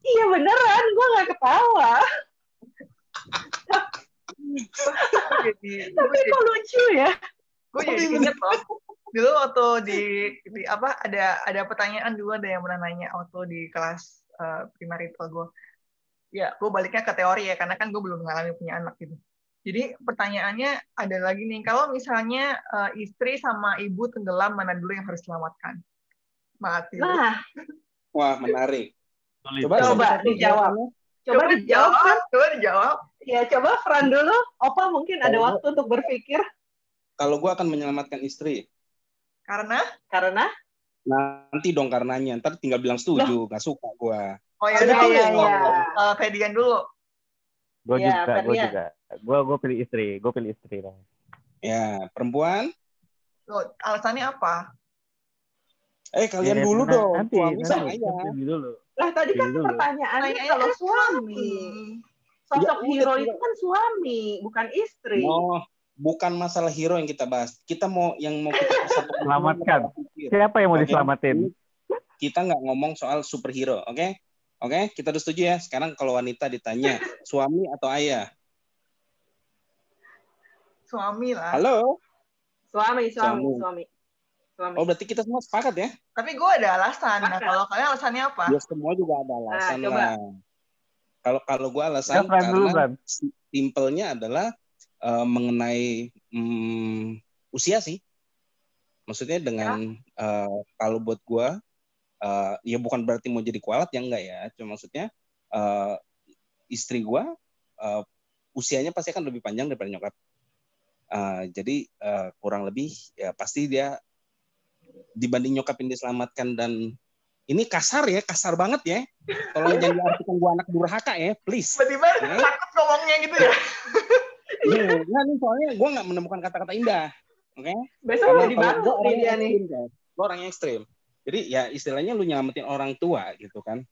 Iya beneran, gue nggak ketawa. [LAUGHS] Tapi kok lucu ya? gue jadi inget loh dulu waktu di, di apa ada ada pertanyaan dulu ada yang pernah nanya waktu di kelas uh, primarital gue ya gue baliknya ke teori ya karena kan gue belum mengalami punya anak gitu. Jadi pertanyaannya ada lagi nih kalau misalnya uh, istri sama ibu tenggelam mana dulu yang harus diselamatkan? Mati Nah, Wah, menarik. Coba, Coba dijawab. coba dijawab kan? coba dijawab. Ya coba Fran dulu. Opa mungkin ada waktu untuk berpikir. Kalau gue akan menyelamatkan istri, karena karena nanti dong karenanya. Ntar tinggal bilang setuju, nggak suka gue. oh ya Iya, udah iya, dulu iya. uh, Fedian dulu Gue Iya, juga, gue juga. Gue gue pilih istri, gue pilih istri lah. Ya, perempuan. Loh, alasannya apa Eh, kalian Ya, dulu nah, dong. Nanti, Suami nanti, nanti ayah. dulu. lah tadi kan dulu. pertanyaannya Pertanyaannya kalau suami. Sosok Ya hero itu kan suami, bukan istri. Oh, bukan masalah hero yang kita bahas. Kita mau yang mau kita persatukan. [LAUGHS] Selamatkan. Siapa yang mau Oke. diselamatin? Kita nggak ngomong soal superhero, oke? Oke, kita udah setuju ya. Sekarang kalau wanita ditanya, [LAUGHS] suami atau ayah? suami lah Halo? Suami, suami, Suami. suami. Suami. Oh, berarti kita semua sepakat ya? tapi gue ada alasan nah kalau kalian alasannya apa Ya semua juga ada alasan coba. lah. Kalau kalau gue Ya, alasan dulu, karena simpelnya adalah eh, mengenai hmm, usia sih. Maksudnya dengan eh, kalau buat gue eh, ya bukan berarti mau jadi kualat ya enggak ya. Cuma maksudnya eh, istri gue eh, usianya pasti akan lebih panjang daripada nyokap. Eh, jadi eh, kurang lebih ya pasti dia dibanding nyokap yang diselamatkan dan ini kasar ya, kasar banget ya. Tolong jangan diartikan gue anak durhaka ya, please. tiba-tiba takut ngomongnya gitu ya Iya, Nah, ini soalnya gue nggak menemukan kata-kata indah. Oke? Besok Karena jadi kalau batu gua nih orang dia nih. Gua orang yang ekstrim. Jadi ya istilahnya lu nyelamatin orang tua gitu kan.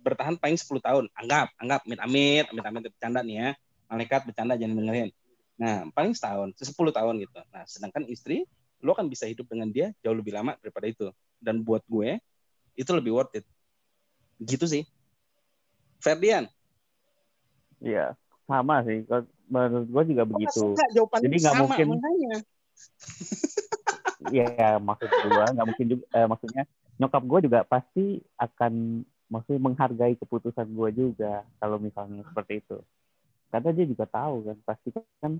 Bertahan paling 10 tahun. Anggap, anggap amit-amit, amit-amit bercanda nih ya. Malaikat bercanda jangan dengerin. Nah, paling setahun, 10 tahun gitu. Nah, sedangkan istri lu kan bisa hidup dengan dia jauh lebih lama daripada itu. Dan buat gue itu lebih worth it. Gitu sih. Ferdian, Iya, sama sih. Menurut gue juga begitu. Enggak, jawabannya Jadi nggak mungkin. Iya, maksud gue nggak mungkin juga. Eh, maksudnya nyokap gue juga pasti akan maksudnya menghargai keputusan gue juga kalau misalnya seperti itu. Karena dia juga tahu kan pasti kan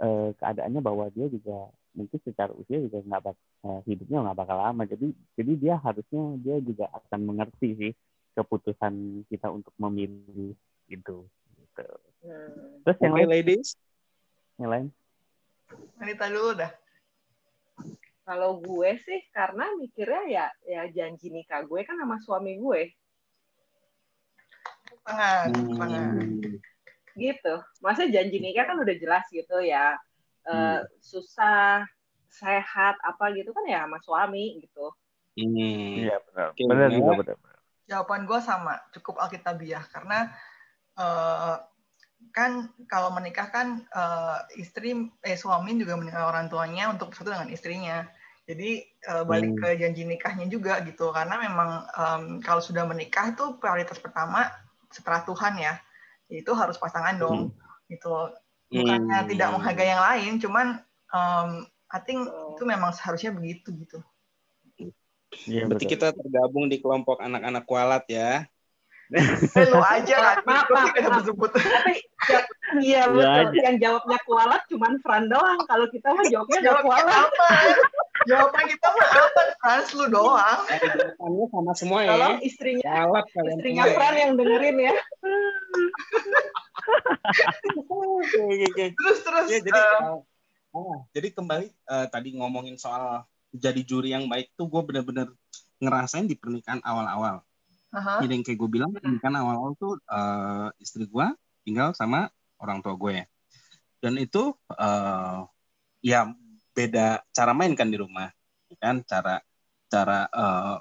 eh, keadaannya bahwa dia juga mungkin secara usia juga nggak bak eh, hidupnya nggak bakal lama. Jadi jadi dia harusnya dia juga akan mengerti sih keputusan kita untuk memilih itu. Gitu. Hmm. Terus yang lain, ladies. yang lain? Wanita dulu dah Kalau gue sih karena mikirnya ya ya janji nikah gue kan sama suami gue tangan tangan Hmm. gitu. Masa janji nikah kan udah jelas gitu ya. Eh, Hmm. susah sehat apa gitu kan ya sama suami gitu. Hmm. Iya benar. Benar juga benar. jawaban gue sama cukup alkitabiah karena eh, kan kalau menikah kan eh, istri eh suami juga meninggal orang tuanya untuk bersatu dengan istrinya jadi eh, balik Hmm. ke janji nikahnya juga gitu karena memang em, kalau sudah menikah itu prioritas pertama setelah Tuhan ya itu harus pasangan dong gitu bukannya Hmm. tidak menghargai yang lain cuman um, I think Oh. itu memang seharusnya begitu gitu Iya, Berarti betul. kita tergabung di kelompok anak-anak kualat ya. Eh, lo aja kan Maaf, gue maaf, sebut Tapi ya, iya Lu betul. aja. Yang jawabnya kualat cuman Fran doang. Kalau kita mah jawabnya jawabnya kualat. apa jawaban kita mah apa Frans lu doang jawabannya sama semua ya. Tolong istrinya Kualat kalian istrinya ya. Fran yang dengerin ya. Terus terus Ya, jadi eh, ah, jadi kembali eh, tadi ngomongin soal jadi juri yang baik tuh gue bener-bener ngerasain di pernikahan awal-awal. Jadi yang kayak gue bilang pernikahan awal-awal tuh eh, istri gue tinggal sama orang tua gue ya. Dan itu eh, ya beda cara main kan di rumah, kan cara cara eh,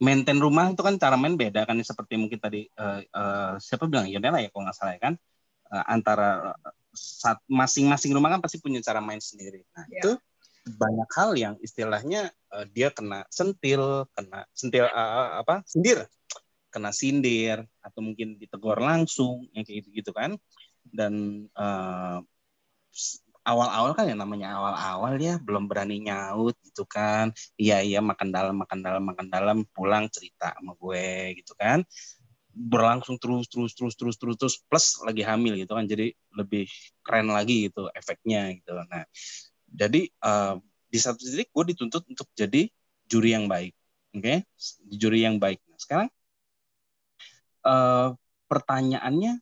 maintain rumah itu kan cara main beda kan seperti mungkin tadi eh, eh, siapa bilang Yonela ya kalau nggak salah ya kan Eh, antara saat masing-masing rumah kan pasti punya cara main sendiri. Nah Ya. itu banyak hal yang istilahnya eh, dia kena sentil, kena sentil eh, apa sindir, kena sindir atau mungkin ditegur langsung yang kayak gitu gitu kan. Dan s- awal-awal kan ya namanya awal-awal ya belum berani nyaut gitu kan. Iya iya makan dalam makan dalam makan dalam pulang cerita sama gue gitu kan. Berlangsung terus terus terus terus terus terus plus lagi hamil gitu kan. Jadi lebih keren lagi gitu efeknya gitu. Nah jadi eh, di satu titik gue dituntut untuk jadi juri yang baik oke? Juri yang baik. Nah, sekarang eh, pertanyaannya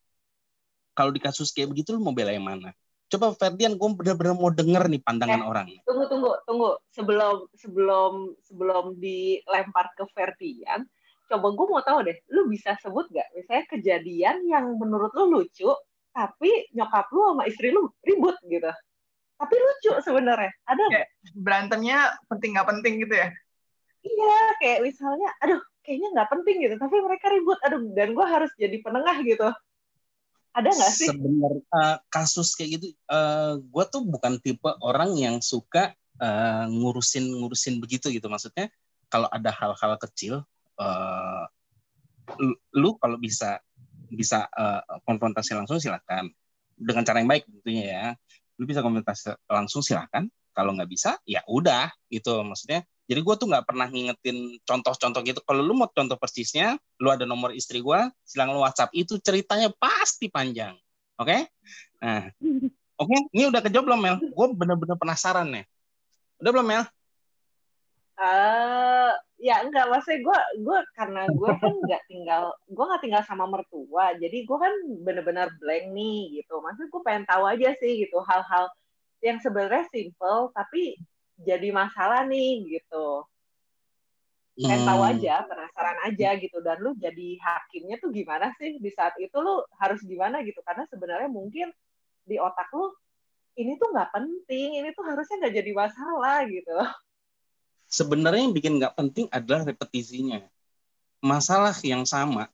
kalau di kasus kayak begitu lu mau bela yang mana coba Ferdian gue benar-benar mau denger nih pandangan Eh. orang Tunggu tunggu tunggu sebelum sebelum sebelum dilempar ke Ferdian. Coba gue mau tahu deh, lu bisa sebut gak misalnya kejadian yang menurut lu lucu, tapi nyokap lu sama istri lu ribut gitu. Tapi lucu sebenarnya. Ada nggak? berantemnya penting nggak penting gitu ya Iya, kayak misalnya, aduh, kayaknya nggak penting gitu, tapi mereka ribut, aduh, dan gue harus jadi penengah gitu. Ada nggak sih? Sebenarnya eh, kasus kayak gitu, eh gue tuh bukan tipe orang yang suka eh, ngurusin ngurusin begitu gitu. Maksudnya kalau ada hal-hal kecil, eh, lu, lu kalau bisa bisa eh, konfrontasi langsung silakan dengan cara yang baik tentunya ya. Lu bisa konfrontasi langsung silakan. Kalau nggak bisa, ya udah gitu. Maksudnya, jadi gue tuh nggak pernah ngingetin contoh-contoh gitu. Kalau lu mau contoh persisnya, lu ada nomor istri gue, silakan lu WhatsApp. Itu ceritanya pasti panjang. Oke? Nah, oke. Ini udah kejawab belum, Mel? Gue bener-bener penasaran nih. Udah belum, Mel? eh ya enggak maksudnya gue gue karena gue kan nggak tinggal gue nggak tinggal sama mertua jadi gue kan bener-bener blank nih gitu maksudnya gue pengen tahu aja sih gitu hal-hal yang sebenarnya simple tapi jadi masalah nih gitu pengen tahu Hmm. aja penasaran aja gitu dan lu jadi hakimnya tuh gimana sih di saat itu lu harus gimana gitu karena sebenarnya mungkin di otak lu ini tuh nggak penting ini tuh harusnya nggak jadi masalah gitu sebenarnya yang bikin nggak penting adalah repetisinya. Masalah yang sama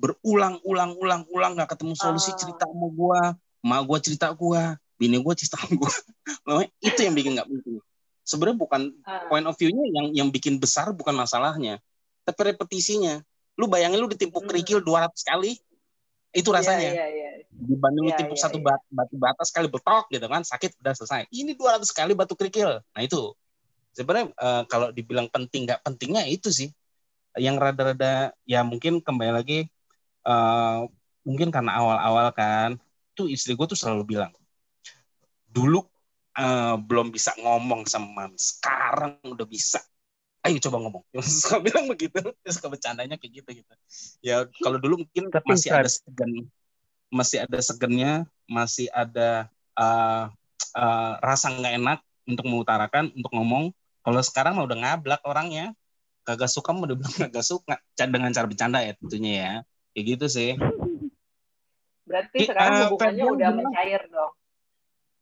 berulang-ulang-ulang-ulang nggak ketemu solusi Ah. cerita sama gua, ma gua cerita gua, bini gua cerita sama gua. [LAUGHS] Itu yang bikin nggak penting. Sebenarnya bukan Ah. point of view-nya yang yang bikin besar bukan masalahnya, tapi repetisinya. Lu bayangin lu ditimpuk Hmm. kerikil 200 kali, itu rasanya. Iya, iya, iya. Dibanding lu Iya, timpuk iya, satu iya. bat- batu bata sekali betok gitu kan, sakit udah selesai. Ini 200 kali batu kerikil. Nah itu sebenarnya eh, kalau dibilang penting nggak pentingnya itu sih yang rada-rada ya mungkin kembali lagi eh, mungkin karena awal-awal kan tuh istri gue tuh selalu bilang dulu eh, belum bisa ngomong sama mami sekarang udah bisa. Ayo coba ngomong. [LAUGHS] Suka bilang begitu. Terus suka bercandanya kayak gitu gitu. Ya kalau dulu mungkin Tapi, masih ada segan masih ada segennya masih ada eh, eh, rasa nggak enak untuk mengutarakan untuk ngomong. Kalau sekarang mah udah ngablak orangnya. Kagak suka mah udah bilang [LAUGHS] kagak suka. Dengan cara bercanda ya tentunya ya. Kayak gitu sih. Berarti sekarang hubungannya Ferdian udah mencair dong.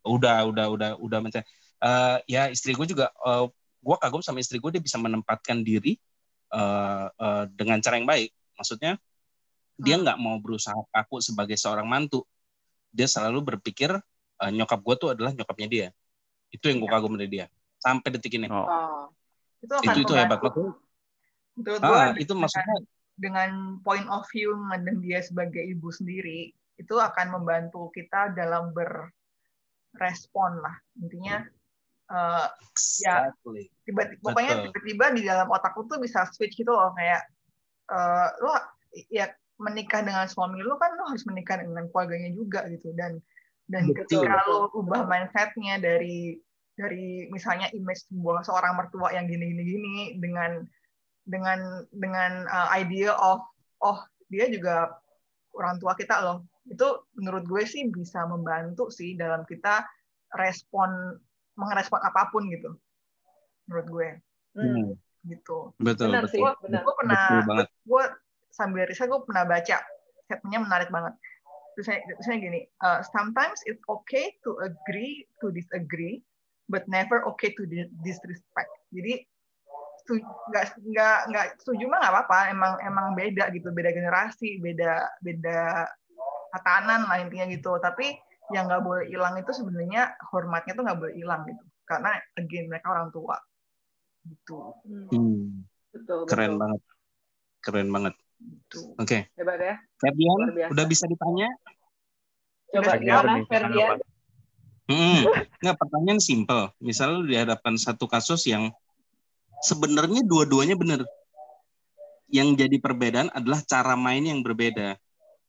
Udah udah udah udah mencari Eh, ya istri gue juga eh, gue kagum sama istri gue dia bisa menempatkan diri eh, eh, dengan cara yang baik maksudnya dia Hmm. nggak mau berusaha kaku sebagai seorang mantu dia selalu berpikir eh, nyokap gue tuh adalah nyokapnya dia itu yang gue Ya. kagum dari dia sampai detik ini Oh. Oh. itu akan itu itu hebat banget Menurut Ah, itu dengan- maksudnya dengan point of view memandang dia sebagai ibu sendiri itu akan membantu kita dalam berrespon lah intinya uh, exactly. ya tiba-tiba pokoknya tiba-tiba di dalam otakku tuh bisa switch gitu loh kayak uh, lo ya menikah dengan suami lo kan lo harus menikah dengan keluarganya juga gitu dan dan Betul. ketika lo ubah mindsetnya dari dari misalnya image sebuah seorang mertua yang gini gini gini dengan dengan dengan uh, idea of oh dia juga orang tua kita loh itu menurut gue sih bisa membantu sih dalam kita respon mengerespon apa pun gitu. Menurut gue. Hmm. gitu. Betul benar betul. Gue, gue pernah betul gue sambil riset gue pernah baca. Statementnya menarik banget. Terus saya, saya gini uh, sometimes it's okay to agree to disagree but never okay to disrespect. Jadi nggak nggak nggak setuju mah nggak apa-apa. Emang emang beda gitu. Beda generasi beda beda tatanan lah intinya gitu tapi yang nggak boleh hilang itu sebenarnya hormatnya tuh nggak boleh hilang gitu karena again mereka orang tua gitu hmm. betul, keren betul. banget keren banget gitu. oke okay. hebat ya Ferdian udah bisa ditanya coba gimana Ferdian Hmm, nggak pertanyaan simpel. Misalnya di hadapan satu kasus yang sebenarnya dua-duanya benar. Yang jadi perbedaan adalah cara main yang berbeda.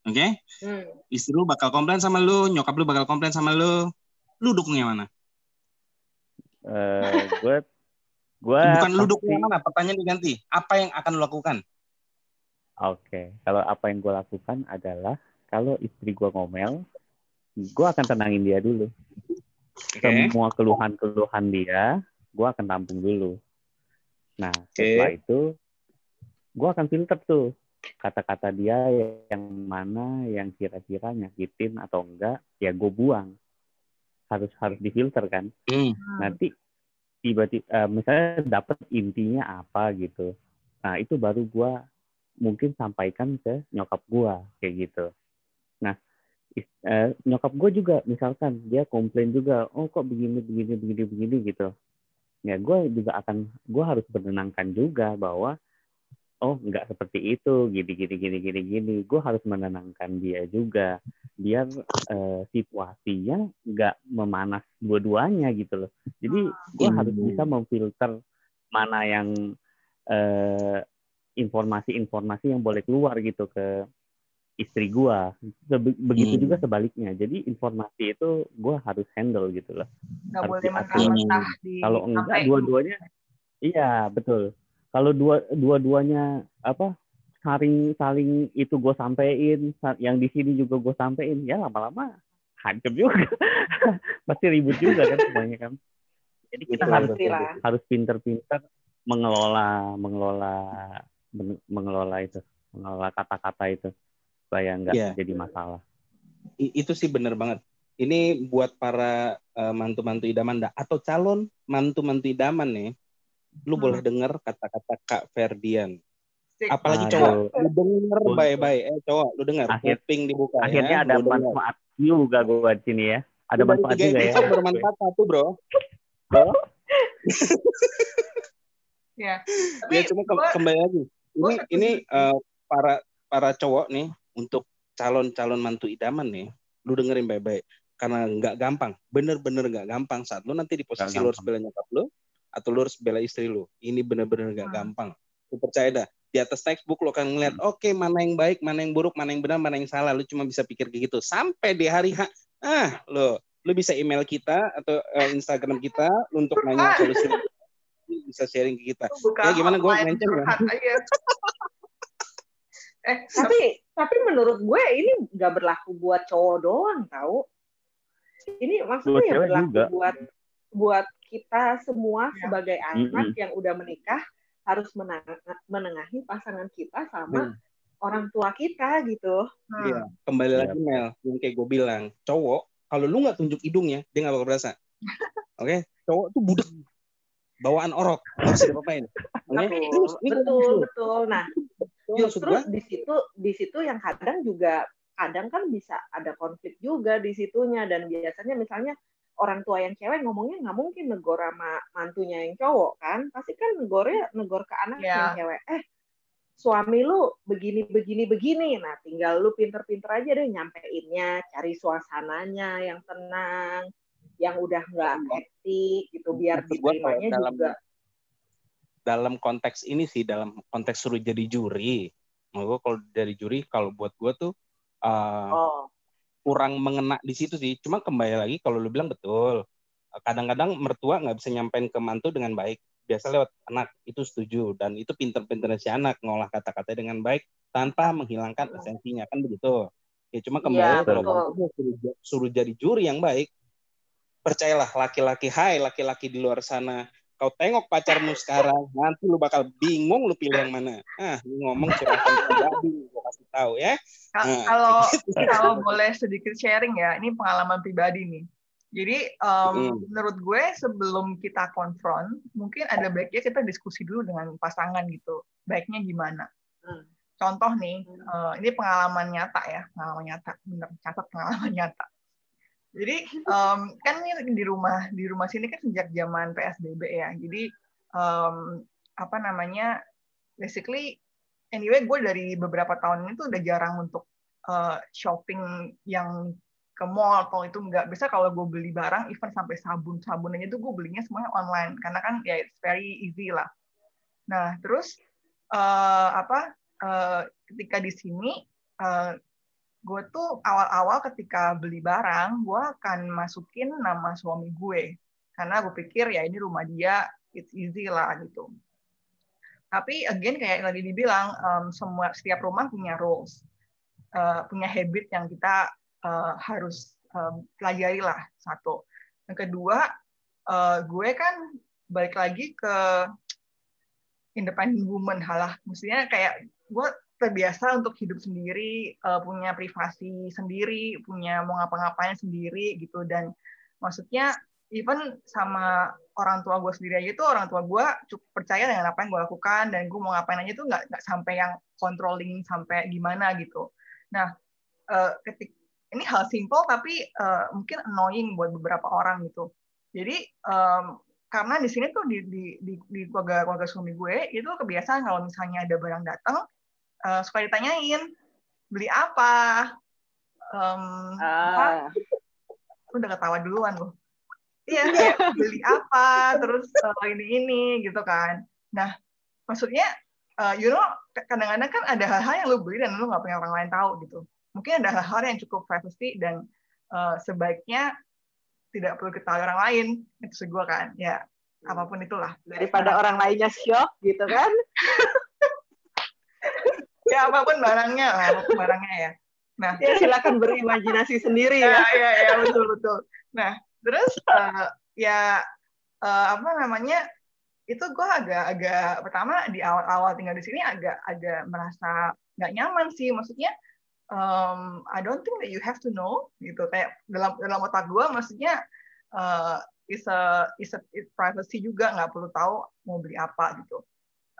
Oke? Okay? Hmm. Istri lu bakal komplain sama lu, nyokap lu bakal komplain sama lu. Lu dukung yang mana? Uh, gue gue bukan lu dukung yang mana, pertanyaan diganti. Apa yang akan lu lakukan? Oke, okay. kalau apa yang gue lakukan adalah kalau istri gue ngomel, gue akan tenangin dia dulu. Okay. Semua keluhan-keluhan dia, gue akan tampung dulu. Nah, okay. setelah itu, gue akan filter tuh kata-kata dia yang mana yang kira-kira nyakitin atau enggak, ya gue buang. Harus harus difilter kan. Mm. Nanti tiba-tiba, uh, misalnya dapat intinya apa gitu. Nah, itu baru gue mungkin sampaikan ke nyokap gue kayak gitu. Nah, eh, nyokap gue juga misalkan dia komplain juga oh kok begini begini begini begini gitu ya gue juga akan gue harus menenangkan juga bahwa oh nggak seperti itu gini gini gini gini gini. Gue harus menenangkan dia juga biar eh, situasinya nggak memanas dua-duanya gitu loh. Jadi gue hmm. harus bisa memfilter mana yang eh, informasi-informasi yang boleh keluar gitu ke istri gua. Begitu hmm. juga sebaliknya. Jadi informasi itu gua harus handle gitu loh. Nggak boleh kalau enggak dua-duanya iya betul kalau dua dua-duanya apa saling saling itu gue sampein yang di sini juga gue sampein ya lama-lama hancur juga [LAUGHS] pasti ribut juga kan semuanya kan jadi kita harus harus pinter-pinter mengelola mengelola mengelola itu mengelola kata-kata itu supaya nggak yeah. jadi masalah. I, itu sih benar banget. Ini buat para uh, mantu-mantu idaman atau calon mantu-mantu idaman nih, lu hmm. boleh dengar kata-kata Kak Ferdian. Apalagi cowok, lu denger baik-baik. Eh cowok, lu dengar. Akhir, kuping dibuka Akhirnya ya, ada manfaat juga gue buat sini ya. Ada Dari manfaat juga ya. bermanfaat satu, Bro. Bro. [LAUGHS] ya, tapi ya cuma ke kembali lagi. Ini ini uh, para para cowok nih untuk calon-calon mantu idaman nih, lu dengerin baik-baik karena nggak gampang, bener-bener nggak gampang saat lu nanti di posisi lu harus bela nyokap lu atau lu harus bela istri lu. Ini bener-bener nggak hmm. gampang. Lu percaya dah, di atas textbook lu akan ngeliat, hmm. oke okay, mana yang baik, mana yang buruk, mana yang benar, mana yang salah. Lu cuma bisa pikir kayak gitu. Sampai di hari H, ah lo, lu bisa email kita atau uh, Instagram kita untuk nanya solusi bisa sharing ke kita. ya gimana gue mention ya? [LAUGHS] eh tapi tapi menurut gue ini nggak berlaku buat cowok doang tau ini maksudnya ya berlaku juga. buat buat kita semua ya. sebagai anak mm -hmm. yang udah menikah harus menengahi pasangan kita sama hmm. orang tua kita gitu. Iya, hmm. kembali lagi iya. Mel, yang kayak gue bilang, cowok kalau lu nggak tunjuk hidungnya, dia nggak bakal berasa. [LAUGHS] Oke, okay? cowok tuh budak bawaan orok, bisa diapain. Okay? Betul, betul, betul. Nah, justru di situ di situ yang kadang juga kadang kan bisa ada konflik juga di situnya dan biasanya misalnya orang tua yang cewek ngomongnya nggak mungkin negor sama mantunya yang cowok kan? Pasti kan negornya negor ke anak yeah. yang cewek. Eh suami lu begini begini begini. Nah tinggal lu pinter-pinter aja deh nyampeinnya cari suasananya yang tenang yang udah nggak hektik gitu biar diterimanya dalam juga. dalam konteks ini sih dalam konteks suruh jadi juri menurut gua kalau dari juri kalau buat gua tuh uh, oh kurang mengena di situ sih. Cuma kembali lagi kalau lu bilang betul. Kadang-kadang mertua nggak bisa nyampein ke mantu dengan baik. Biasa lewat anak itu setuju. Dan itu pinter-pinternya si anak ngolah kata-kata dengan baik tanpa menghilangkan esensinya. Kan begitu. Ya cuma kembali Iya, kalau suruh, suruh jadi juri yang baik percayalah laki-laki hai laki-laki di luar sana. Kau tengok pacarmu sekarang nanti lu bakal bingung lu pilih yang mana. Ah lu ngomong [LAUGHS] curhatan pribadi kasih tahu ya Nah, Kalau [LAUGHS] gitu. kalau boleh sedikit sharing ya, ini pengalaman pribadi nih. Jadi um, Mm. menurut gue sebelum kita konfront, mungkin ada baiknya kita diskusi dulu dengan pasangan gitu. Baiknya gimana? Hmm. Contoh nih, Hmm. uh, ini pengalaman nyata ya, pengalaman nyata, bener catat pengalaman [LAUGHS] nyata. Jadi um, kan ini di rumah di rumah sini kan sejak zaman PSBB ya. Jadi um, apa namanya, basically anyway gue dari beberapa tahun ini tuh udah jarang untuk uh, shopping yang ke mall atau itu enggak. Bisa kalau gue beli barang even sampai sabun sabun aja tuh gue belinya semuanya online. Karena kan ya it's very easy lah. Nah terus uh, apa uh, ketika di sini uh, gue tuh awal-awal ketika beli barang gue akan masukin nama suami gue. Karena gue pikir ya ini rumah dia it's easy lah gitu tapi again kayak yang tadi dibilang um, semua setiap rumah punya rules uh, punya habit yang kita uh, harus um, pelajari lah satu. Yang kedua uh, gue kan balik lagi ke independent woman halah. Mestinya kayak gue terbiasa untuk hidup sendiri uh, punya privasi sendiri punya mau ngapa-ngapain sendiri gitu. Dan maksudnya even sama orang tua gue sendiri aja tuh orang tua gue cukup percaya dengan apa yang gue lakukan dan gue mau ngapain aja tuh nggak nggak sampai yang controlling sampai gimana gitu. Nah uh, ketik ini hal simple tapi uh, mungkin annoying buat beberapa orang gitu. Jadi um, karena di sini tuh di di di, di keluarga keluarga suami gue itu kebiasaan kalau misalnya ada barang datang uh, suka ditanyain beli apa? Um, apa? Ah. udah ketawa duluan loh iya kayak beli apa terus uh, ini ini gitu kan. Nah maksudnya uh, you know kadang-kadang kan ada hal-hal yang lu beli dan lu nggak pengen orang lain tahu gitu. Mungkin ada hal-hal yang cukup privacy dan uh, sebaiknya tidak perlu ketahui orang lain. Itu gue kan ya apa pun itulah. Daripada orang lainnya shock gitu kan. [LAUGHS] Ya apa pun barangnya lah apa pun barangnya ya. Nah. Ya silakan berimajinasi sendiri ya ya. ya ya betul betul. Nah terus uh, ya uh, apa namanya itu gue agak-agak pertama di awal-awal tinggal di sini agak agak merasa nggak nyaman sih. Maksudnya um, I don't think that you have to know gitu. Kayak dalam dalam otak gue maksudnya uh, is a is a is privacy juga nggak perlu tahu mau beli apa gitu.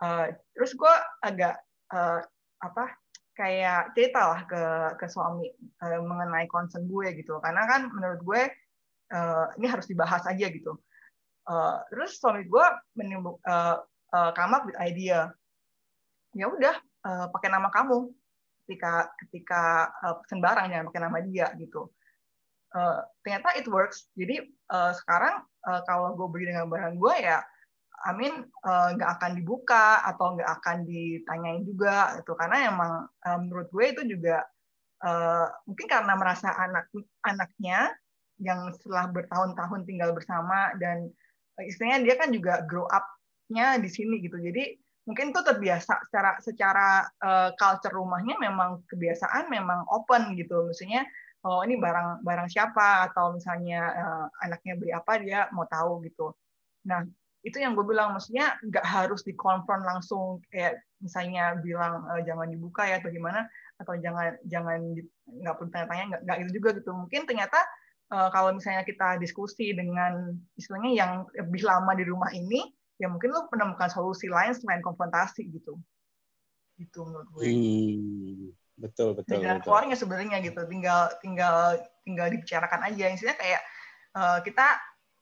Uh, terus gue agak uh, apa kayak cerita lah ke ke suami uh, mengenai concern gue gitu. Karena kan menurut gue uh, ini harus dibahas aja gitu. Uh, terus suami gue menimbul uh, uh, up with idea. Ya udah uh, pakai nama kamu. Ketika ketika uh, pesen jangan pakai nama dia gitu. Uh, ternyata it works. Jadi uh, sekarang uh, kalau gue beli dengan barang gue ya Amin nggak uh, akan dibuka atau nggak akan ditanyain juga itu karena emang uh, menurut gue itu juga uh, mungkin karena merasa anak anaknya yang setelah bertahun-tahun tinggal bersama dan istilahnya dia kan juga grow up-nya di sini gitu. Jadi mungkin itu terbiasa secara secara uh, culture rumahnya memang kebiasaan memang open gitu. Maksudnya oh ini barang barang siapa atau misalnya uh, anaknya beli apa dia mau tahu gitu. Nah itu yang gue bilang maksudnya nggak harus dikonfront langsung kayak misalnya bilang e, jangan dibuka ya atau gimana atau jangan jangan nggak perlu tanya-tanya nggak nggak itu juga gitu. Mungkin ternyata uh, kalau misalnya kita diskusi dengan istilahnya yang lebih lama di rumah ini ya mungkin lo menemukan solusi lain selain konfrontasi gitu. Gitu menurut gue. Hmm, betul betul dan betul. keluarnya sebenarnya gitu. Tinggal tinggal tinggal dibicarakan aja. Istilahnya kayak uh, kita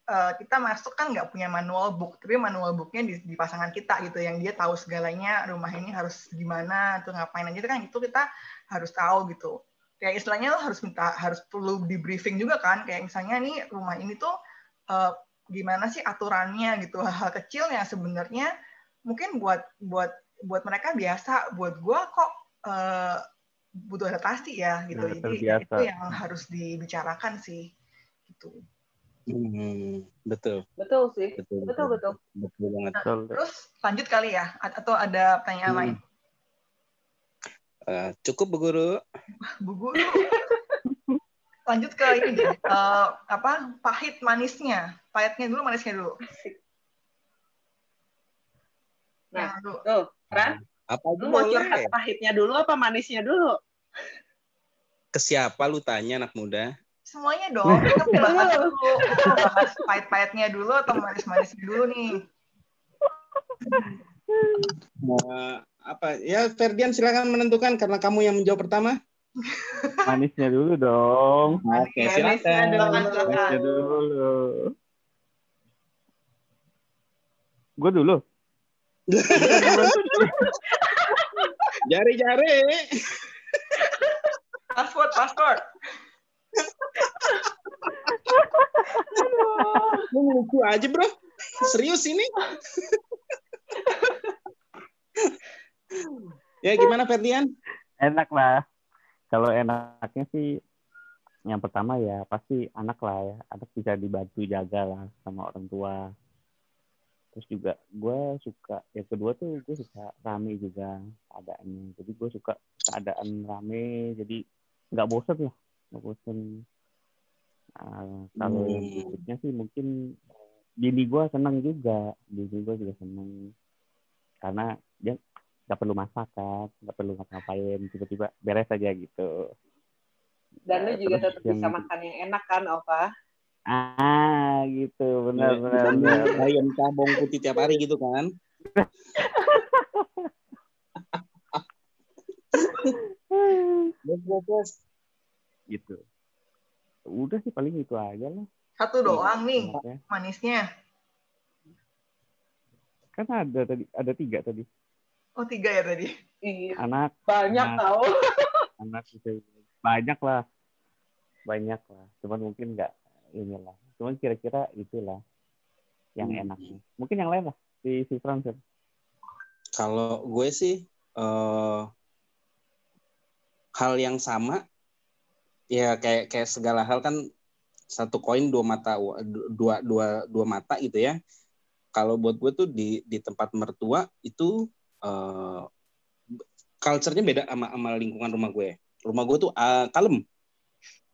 uh, kita masuk kan nggak punya manual book, tapi manual booknya di, di pasangan kita gitu, yang dia tahu segalanya rumah ini harus gimana, tuh ngapain aja kan itu kita harus tahu gitu. Kayak istilahnya lo harus minta harus perlu di briefing juga kan, kayak misalnya nih rumah ini tuh uh, gimana sih aturannya gitu, hal-hal kecil yang sebenarnya mungkin buat buat buat mereka biasa, buat gua kok uh, butuh adaptasi ya gitu. Nah, Jadi biasa. itu yang harus dibicarakan sih gitu. Hmm, betul. Betul sih. Betul. Betul, betul. Betul banget. Betul. Terus lanjut kali ya atau ada pertanyaan Hmm. lain? Eh, cukup Bu Guru. Bu Guru. lanjut ke ini deh. Eh, apa pahit manisnya? Pahitnya dulu, manisnya dulu. Nah, dulu. Tuh, Ran, Apa lu mau curhat pahitnya dulu apa manisnya dulu? Ke siapa lu tanya anak muda? Semuanya dong. Kita [LAUGHS] bahas dulu. Kita bahas pahit-pahitnya dulu atau manis-manisnya dulu nih. Eh, apa? Ya Ferdian silakan menentukan karena kamu yang menjawab pertama. Manisnya dulu dong. Oke, Manisnya silakan. Silakan. Manisnya dulu. Gue dulu. [LAUGHS] Jari-jari. Password, password. Lu lucu aja, Bro. Serius ini? Ya gimana Ferdian? Enak lah. Kalau enaknya sih yang pertama ya pasti anak lah ya. Anak bisa dibantu jaga lah sama orang tua. Terus juga gue suka, yang kedua tuh gue suka rame juga keadaannya. Jadi gue suka keadaan rame, jadi nggak bosen lah, nggak bosen. Nah, kalau yang Hmm. berikutnya sih mungkin bini gue seneng juga, bini gue juga seneng karena dia nggak perlu masak kan, nggak perlu ngapa-ngapain, tiba-tiba beres aja gitu. Dan lu juga terus tetap bisa makan yang enak kan, Opa? Ah, gitu, benar, benar, Dan benar. [LAUGHS] ayam cabong putih tiap hari gitu kan? [LAUGHS] Gitu. Udah sih paling itu aja lah. Satu doang nih manisnya. Kan ada tadi, ada tiga tadi. Oh tiga ya tadi. Iya. Anak, Banyak tau. [LAUGHS] anak itu banyak lah, banyak lah. Cuman mungkin nggak inilah. Cuman kira-kira itulah yang Hmm. enaknya. Mungkin yang lain lah si si Frans. ya. Kalau gue sih eh, hal yang sama ya kayak kayak segala hal kan satu koin dua mata dua dua dua mata gitu ya. Kalau buat gue tuh di di tempat mertua itu eh, culture-nya beda sama sama lingkungan rumah gue. Rumah gue tuh ah, kalem.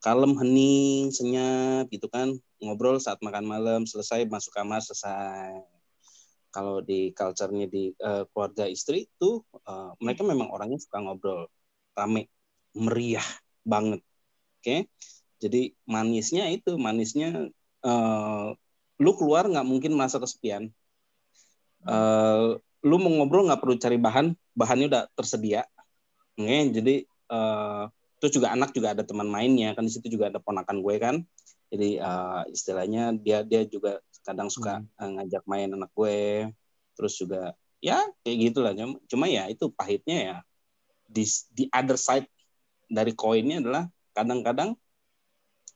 Kalem, hening, senyap gitu kan. Ngobrol saat makan malam, selesai masuk kamar, selesai kalau di culture-nya di eh, keluarga istri tuh eh, mereka memang orangnya suka ngobrol rame meriah banget oke jadi manisnya itu manisnya eh, lu keluar nggak mungkin merasa kesepian Eh, lu mau ngobrol nggak perlu cari bahan bahannya udah tersedia. Oke jadi eh, terus juga anak juga ada teman mainnya kan di situ juga ada ponakan gue kan. Jadi eh, istilahnya dia dia juga kadang suka eh, ngajak main anak gue. Terus juga ya kayak gitulah. Cuma, cuma ya itu pahitnya ya di di other side dari koinnya adalah kadang-kadang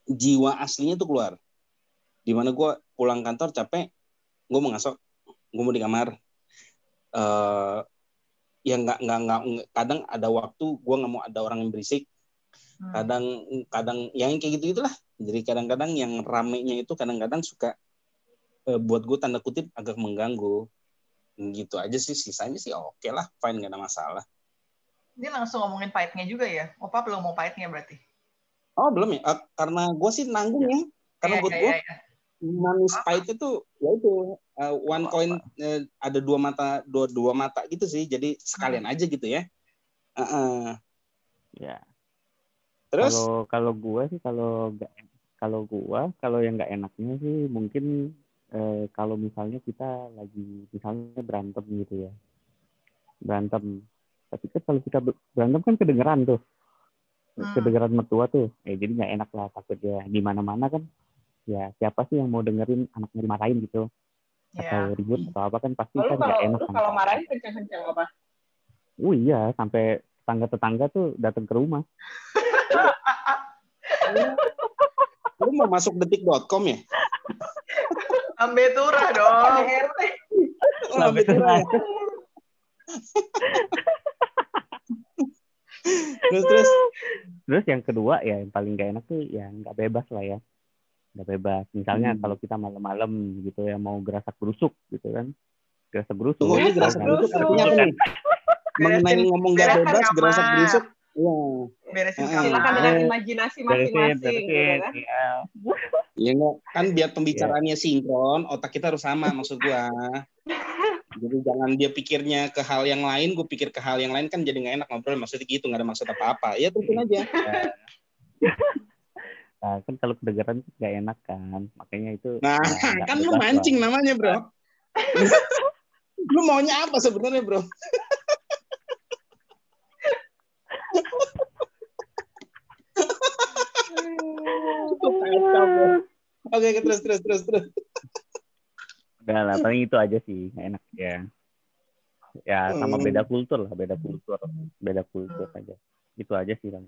jiwa aslinya tuh keluar. Di mana gue pulang kantor capek gue mau ngasok gue mau di kamar eh ya nggak nggak nggak kadang ada waktu gue nggak mau ada orang yang berisik Hmm. kadang kadang yang kayak gitu gitulah jadi kadang-kadang yang ramenya itu kadang-kadang suka eh, buat gue tanda kutip agak mengganggu gitu aja sih sisanya sih oke lah fine gak ada masalah Ini langsung ngomongin pahitnya juga ya. Opa belum mau pahitnya berarti. oh belum ya Eh, karena gue sih nanggung ya karena Iya, buat iya, gue iya, iya. Manis pahit itu ya itu eh, one coin eh, ada dua mata dua dua mata gitu sih. Jadi sekalian aja gitu ya. Heeh. Ya. terus? Kalau kalau gua sih kalau nggak kalau gua kalau yang nggak enaknya sih mungkin eh, kalau misalnya kita lagi misalnya berantem gitu ya. Berantem. Tapi kan kalau kita ber- berantem kan kedengeran tuh. Hmm. kedengeran mertua tuh. Eh jadi nggak enak lah takutnya di mana mana kan ya siapa sih yang mau dengerin anaknya dimarahin gitu Ya. atau ribut atau apa kan pasti Lalu kan nggak kalau enak lu kan. kalau marahin kencang-kencang apa? Oh iya, sampai tetangga-tetangga tuh datang ke rumah. [LAUGHS] Lu mau masuk detik.com ya? Ambetura dong. KDRT. Oh, betul ya. terus terus Terus yang kedua ya yang paling gak enak tuh ya nggak bebas lah ya. Nggak bebas. Misalnya Hmm. kalau kita malam-malam gitu ya mau gerasak gerusuk gitu kan. Gerasak gerusuk. tunggu Gerasak gerusuk. artinya apa nih? Mengenai ngomong gak bebas, gerasak gerusuk. Iya. Beresin kamar. Silakan dengan imajinasi masing-masing gitu beresin. kan. Iya. Iya nggak? Kan biar pembicaraannya sinkron, otak kita harus sama maksud gua. Jadi jangan dia pikirnya ke hal yang lain, gue pikir ke hal yang lain kan jadi nggak enak ngobrol. Maksudnya gitu, nggak ada maksud apa-apa. Ya terusin aja. Nah, kan kalau kedengeran tuh nggak enak kan. Makanya itu Nah, ya, [LAUGHS] nggak kan lu mancing lah. namanya, bro. lu maunya apa sebenarnya, bro? Bro. [LAUGHS] Oke, terus terus terus terus. Udah lah, paling itu aja sih nggak enak ya. Ya sama Hmm. beda kultur lah, beda kultur, beda kultur aja. Itu aja sih bang.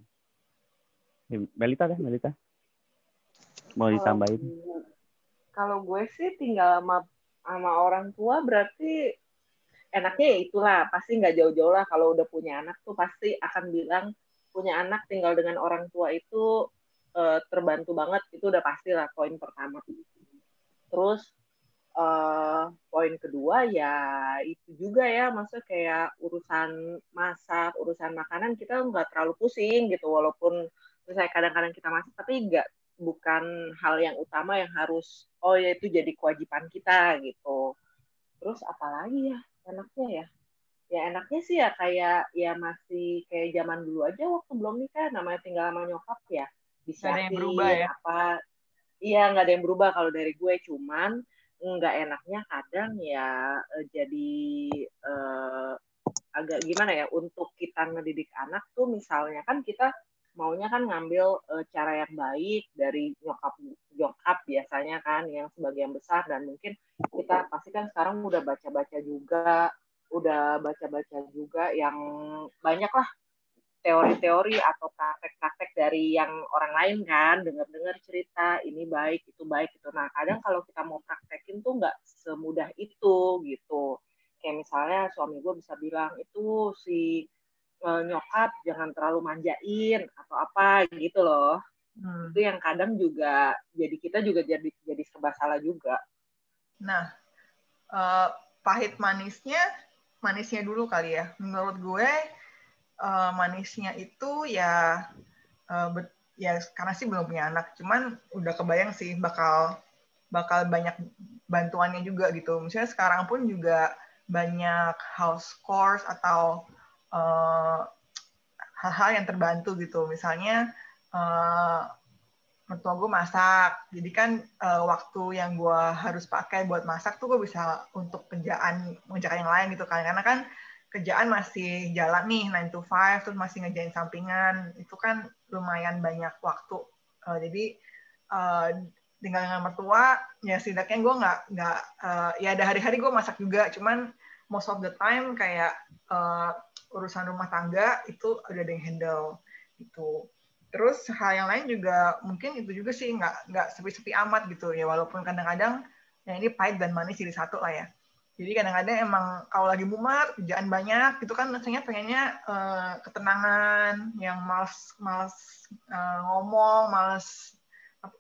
Melita deh, Melita. Mau ditambahin? Kalau gue sih tinggal sama sama orang tua berarti enaknya ya itulah. Pasti nggak jauh-jauh lah. Kalau udah punya anak tuh pasti akan bilang punya anak tinggal dengan orang tua itu eh, terbantu banget. Itu udah pasti lah poin pertama. Terus eh, poin kedua ya itu juga ya. Maksudnya kayak urusan masak urusan makanan kita nggak terlalu pusing gitu. Walaupun misalnya kadang-kadang kita masak tapi nggak bukan hal yang utama yang harus oh ya itu jadi kewajiban kita gitu terus apalagi ya enaknya ya ya enaknya sih ya kayak ya masih kayak zaman dulu aja waktu belum nikah namanya tinggal sama nyokap ya Nggak ada yang berubah ya? apa iya nggak ada yang berubah kalau dari gue cuman nggak enaknya kadang ya eh, jadi eh, agak gimana ya untuk kita ngedidik anak tuh misalnya kan kita maunya kan ngambil eh, cara yang baik dari nyokap nyokap biasanya kan yang sebagian besar dan mungkin kita pasti kan sekarang udah baca-baca juga udah baca-baca juga yang banyak lah teori-teori atau praktek-praktek dari yang orang lain kan dengar-dengar cerita ini baik itu baik itu nah kadang kalau kita mau praktekin tuh nggak semudah itu gitu. Kayak misalnya suami gue bisa bilang itu si eh, nyokap jangan terlalu manjain atau apa gitu loh Hmm. itu yang kadang juga jadi kita juga jadi jadi serba salah juga Nah, eh, pahit manisnya, manisnya dulu kali ya. Menurut gue, eh, manisnya itu ya, bet- ya karena sih belum punya anak, cuman udah kebayang sih bakal bakal banyak bantuannya juga gitu. Misalnya sekarang pun juga banyak house course atau hal-hal yang terbantu gitu. Misalnya eh, mertua gue masak, jadi kan eh, waktu yang gue harus pakai buat masak tuh gue bisa untuk kerjaan mengerjakan yang lain gitu kan, karena kan kerjaan masih jalan nih 9 to 5 terus masih ngerjain sampingan. Itu kan lumayan banyak waktu. Eh, jadi eh, tinggal dengan mertua ya setidaknya gue nggak nggak eh, ya ada hari-hari gue masak juga. Cuman most of the time kayak eh, urusan rumah tangga itu udah ada yang handle gitu. Terus hal yang lain juga mungkin itu juga sih nggak nggak sepi-sepi amat gitu ya walaupun kadang-kadang ya ini pahit dan manis jadi satu lah ya. Jadi kadang-kadang emang kalau lagi mumet kerjaan banyak itu kan rasanya pengennya eh, ketenangan yang males males eh, ngomong males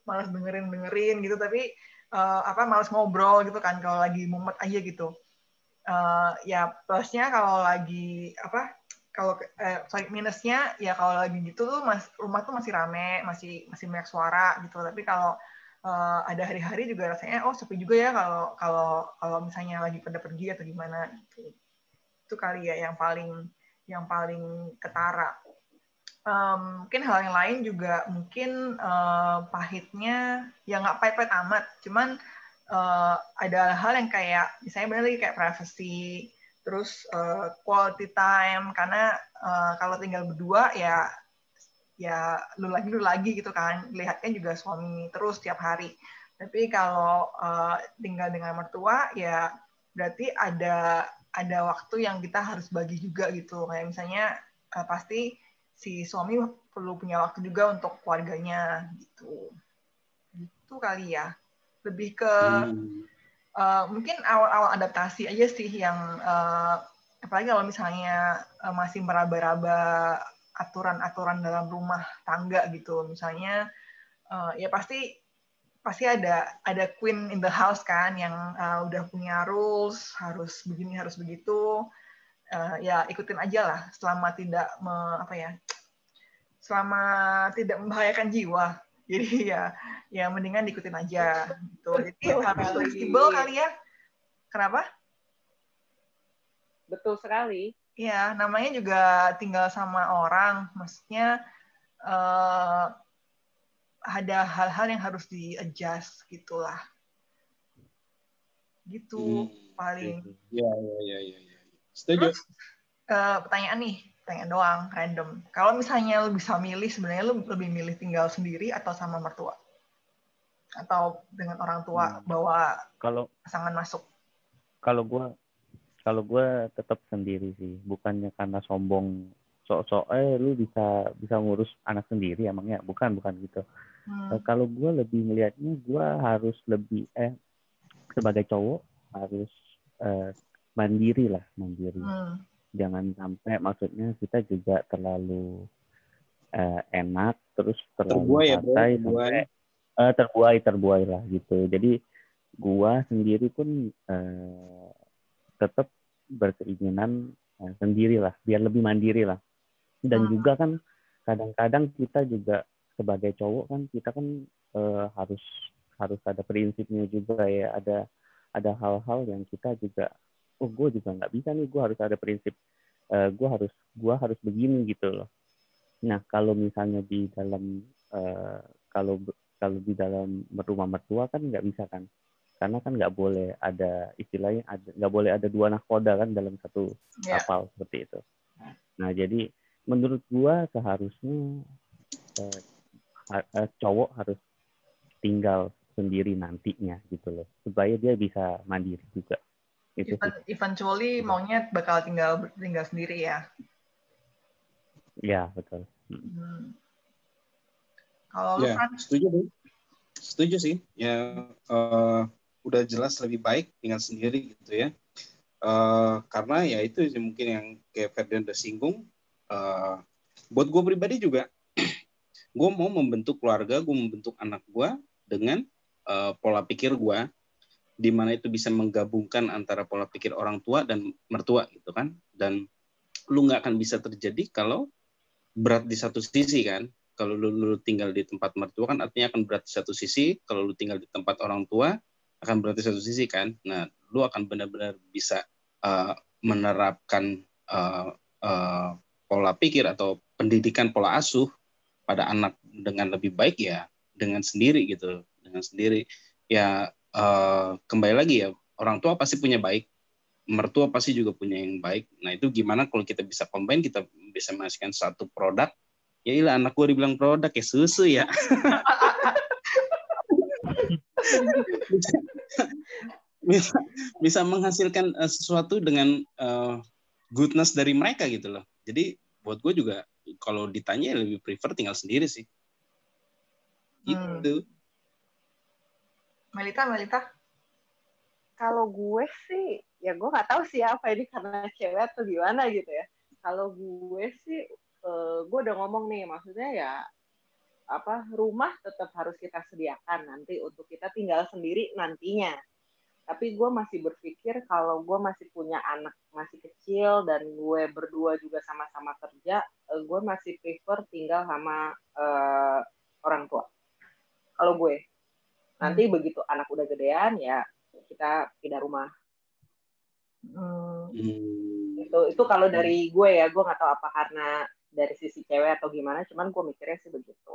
males dengerin dengerin gitu tapi eh, apa males ngobrol gitu kan kalau lagi mumet aja gitu Eh, ya plusnya kalau lagi apa kalau eh, sorry minusnya ya kalau lagi gitu tuh mas rumah tuh masih rame masih masih banyak suara gitu. Tapi kalau eh, ada hari-hari juga rasanya oh sepi juga ya kalau kalau kalau misalnya lagi pada pergi atau gimana gitu. Itu kali ya yang paling yang paling ketara. Em, mungkin hal yang lain juga mungkin eh, pahitnya ya nggak pahit-pahit amat. Cuman eh, ada hal yang kayak misalnya benar lagi kayak privacy terus eh, quality time karena eh, kalau tinggal berdua ya ya lu lagi lu lagi gitu kan lihatnya juga suami terus tiap hari Tapi kalau uh, tinggal dengan mertua ya berarti ada ada waktu yang kita harus bagi juga gitu. Kayak misalnya uh, pasti si suami perlu punya waktu juga untuk keluarganya gitu. Gitu kali ya. Lebih ke hmm. uh, mungkin awal-awal adaptasi aja sih yang uh, apalagi kalau misalnya uh, masih meraba-raba aturan-aturan dalam rumah tangga gitu. Misalnya uh, ya pasti pasti ada ada queen in the house kan yang uh, udah punya rules harus begini harus begitu uh, ya ikutin aja lah selama tidak me, apa ya selama tidak membahayakan jiwa jadi ya ya mendingan diikutin aja gitu. Jadi harus fleksibel kali ya? Kenapa? Betul sekali. Ya namanya juga tinggal sama orang. Maksudnya uh, ada hal-hal yang harus di adjust gitulah. Gitu hmm. paling. Ya ya ya ya, ya. setuju. Terus, uh, pertanyaan nih pertanyaan doang random kalau misalnya lu bisa milih sebenarnya lu lebih milih tinggal sendiri atau sama mertua atau dengan orang tua hmm. bawa kalau pasangan masuk kalau gue kalau gue tetap sendiri sih bukannya karena sombong sok-sok eh lu bisa bisa ngurus anak sendiri emangnya bukan bukan gitu Hmm. Uh, kalau gue lebih melihatnya gue harus lebih eh sebagai cowok harus uh, mandiri lah mandiri. Hmm. Jangan sampai maksudnya kita juga terlalu uh, enak terus terlalu ya, santai ya, sampai uh, terbuai terbuai lah gitu. Jadi gue sendiri pun uh, tetap berkeinginan uh, sendiri lah biar lebih mandiri lah. Dan hmm. juga kan kadang-kadang kita juga sebagai cowok kan kita kan uh, harus harus ada prinsipnya juga ya ada ada hal-hal yang kita juga oh gue juga nggak bisa nih gue harus ada prinsip uh, gue harus gue harus begini gitu loh. Nah kalau misalnya di dalam uh, kalau kalau di dalam rumah mertua kan nggak bisa kan? Karena kan nggak boleh ada istilahnya nggak boleh ada dua nahkoda kan dalam satu yeah. kapal seperti itu. Nah jadi menurut gua seharusnya uh, cowok harus tinggal sendiri nantinya gitu loh supaya dia bisa mandiri juga itu Even, eventually maunya bakal tinggal tinggal sendiri ya? Ya betul. Hmm. hmm. kalau ya, kan... setuju deh. Setuju sih. Ya uh, udah jelas lebih baik tinggal sendiri gitu ya. Uh, karena ya itu mungkin yang kayak Ferdian udah singgung. Uh, buat gue pribadi juga [CLEARS THROAT] gue mau membentuk keluarga gue membentuk anak gue dengan uh, pola pikir gue di mana itu bisa menggabungkan antara pola pikir orang tua dan mertua gitu kan. Dan lu nggak akan bisa terjadi kalau berat di satu sisi kan. Kalau lu, lu tinggal di tempat mertua kan artinya akan berat di satu sisi. Kalau lu tinggal di tempat orang tua akan berat di satu sisi kan. Nah lu akan benar-benar bisa uh, menerapkan uh, uh, pola pikir atau pendidikan pola asuh pada anak dengan lebih baik ya dengan sendiri gitu dengan sendiri. Ya uh, kembali lagi ya orang tua pasti punya baik mertua pasti juga punya yang baik. Nah itu gimana kalau kita bisa combine kita bisa menghasilkan satu produk? Ya ilah anak gue dibilang produk ya susu ya. Bisa bisa menghasilkan uh, sesuatu dengan uh, goodness dari mereka gitu loh. Jadi buat gue juga kalau ditanya lebih prefer tinggal sendiri sih. Hmm. Melita, Melita. Kalau gue sih, ya gue nggak tahu sih apa ini karena cewek atau gimana gitu ya. Kalau gue sih, uh, gue udah ngomong nih, maksudnya ya apa rumah tetap harus kita sediakan nanti untuk kita tinggal sendiri nantinya tapi gue masih berpikir kalau gue masih punya anak masih kecil dan gue berdua juga sama-sama kerja uh, gue masih prefer tinggal sama uh, orang tua kalau gue nanti hmm. begitu anak udah gedean ya kita pindah rumah hmm. itu itu kalau dari gue ya gue nggak tahu apa karena dari sisi cewek atau gimana cuman gue mikirnya sih begitu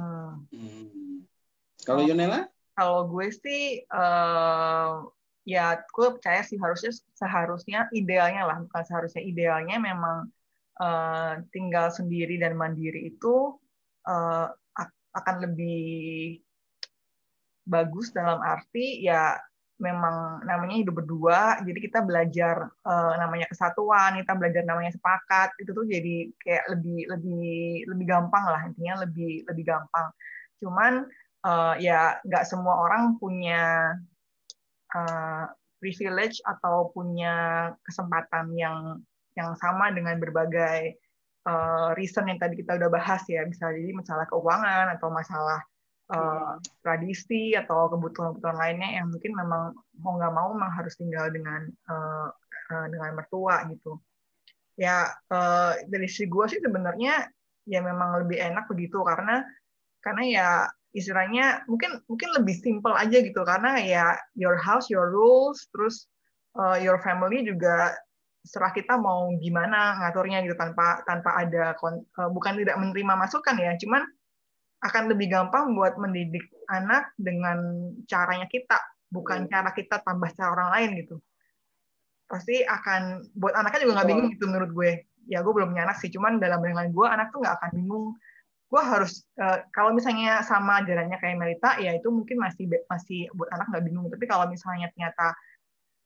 hmm. Hmm. kalau Yonela kalau gue sih uh, ya gue percaya sih harusnya seharusnya idealnya lah bukan seharusnya idealnya memang uh, tinggal sendiri dan mandiri itu uh, akan lebih bagus dalam arti ya memang namanya hidup berdua jadi kita belajar uh, namanya kesatuan kita belajar namanya sepakat itu tuh jadi kayak lebih lebih lebih gampang lah intinya lebih lebih gampang. Cuman uh, ya nggak semua orang punya uh, privilege atau punya kesempatan yang yang sama dengan berbagai uh, reason yang tadi kita udah bahas ya bisa jadi masalah keuangan atau masalah uh, tradisi atau kebutuhan-kebutuhan lainnya yang mungkin memang mau nggak mau memang harus tinggal dengan uh, uh, dengan mertua gitu. Ya uh, dari si gue sih sebenarnya ya memang lebih enak begitu karena karena ya istilahnya mungkin mungkin lebih simple aja gitu karena ya your house your rules terus uh, your family juga serah kita mau gimana ngaturnya gitu tanpa tanpa ada uh, bukan tidak menerima masukan ya cuman akan lebih gampang buat mendidik anak dengan caranya kita, bukan hmm. cara kita tambah cara orang lain gitu. Pasti akan buat anaknya juga nggak bingung gitu menurut gue. Ya gue belum punya anak sih, cuman dalam bayangan gue anak tuh nggak akan bingung. Gue harus uh, kalau misalnya sama jalannya kayak Melita, ya itu mungkin masih masih buat anak nggak bingung. Tapi kalau misalnya ternyata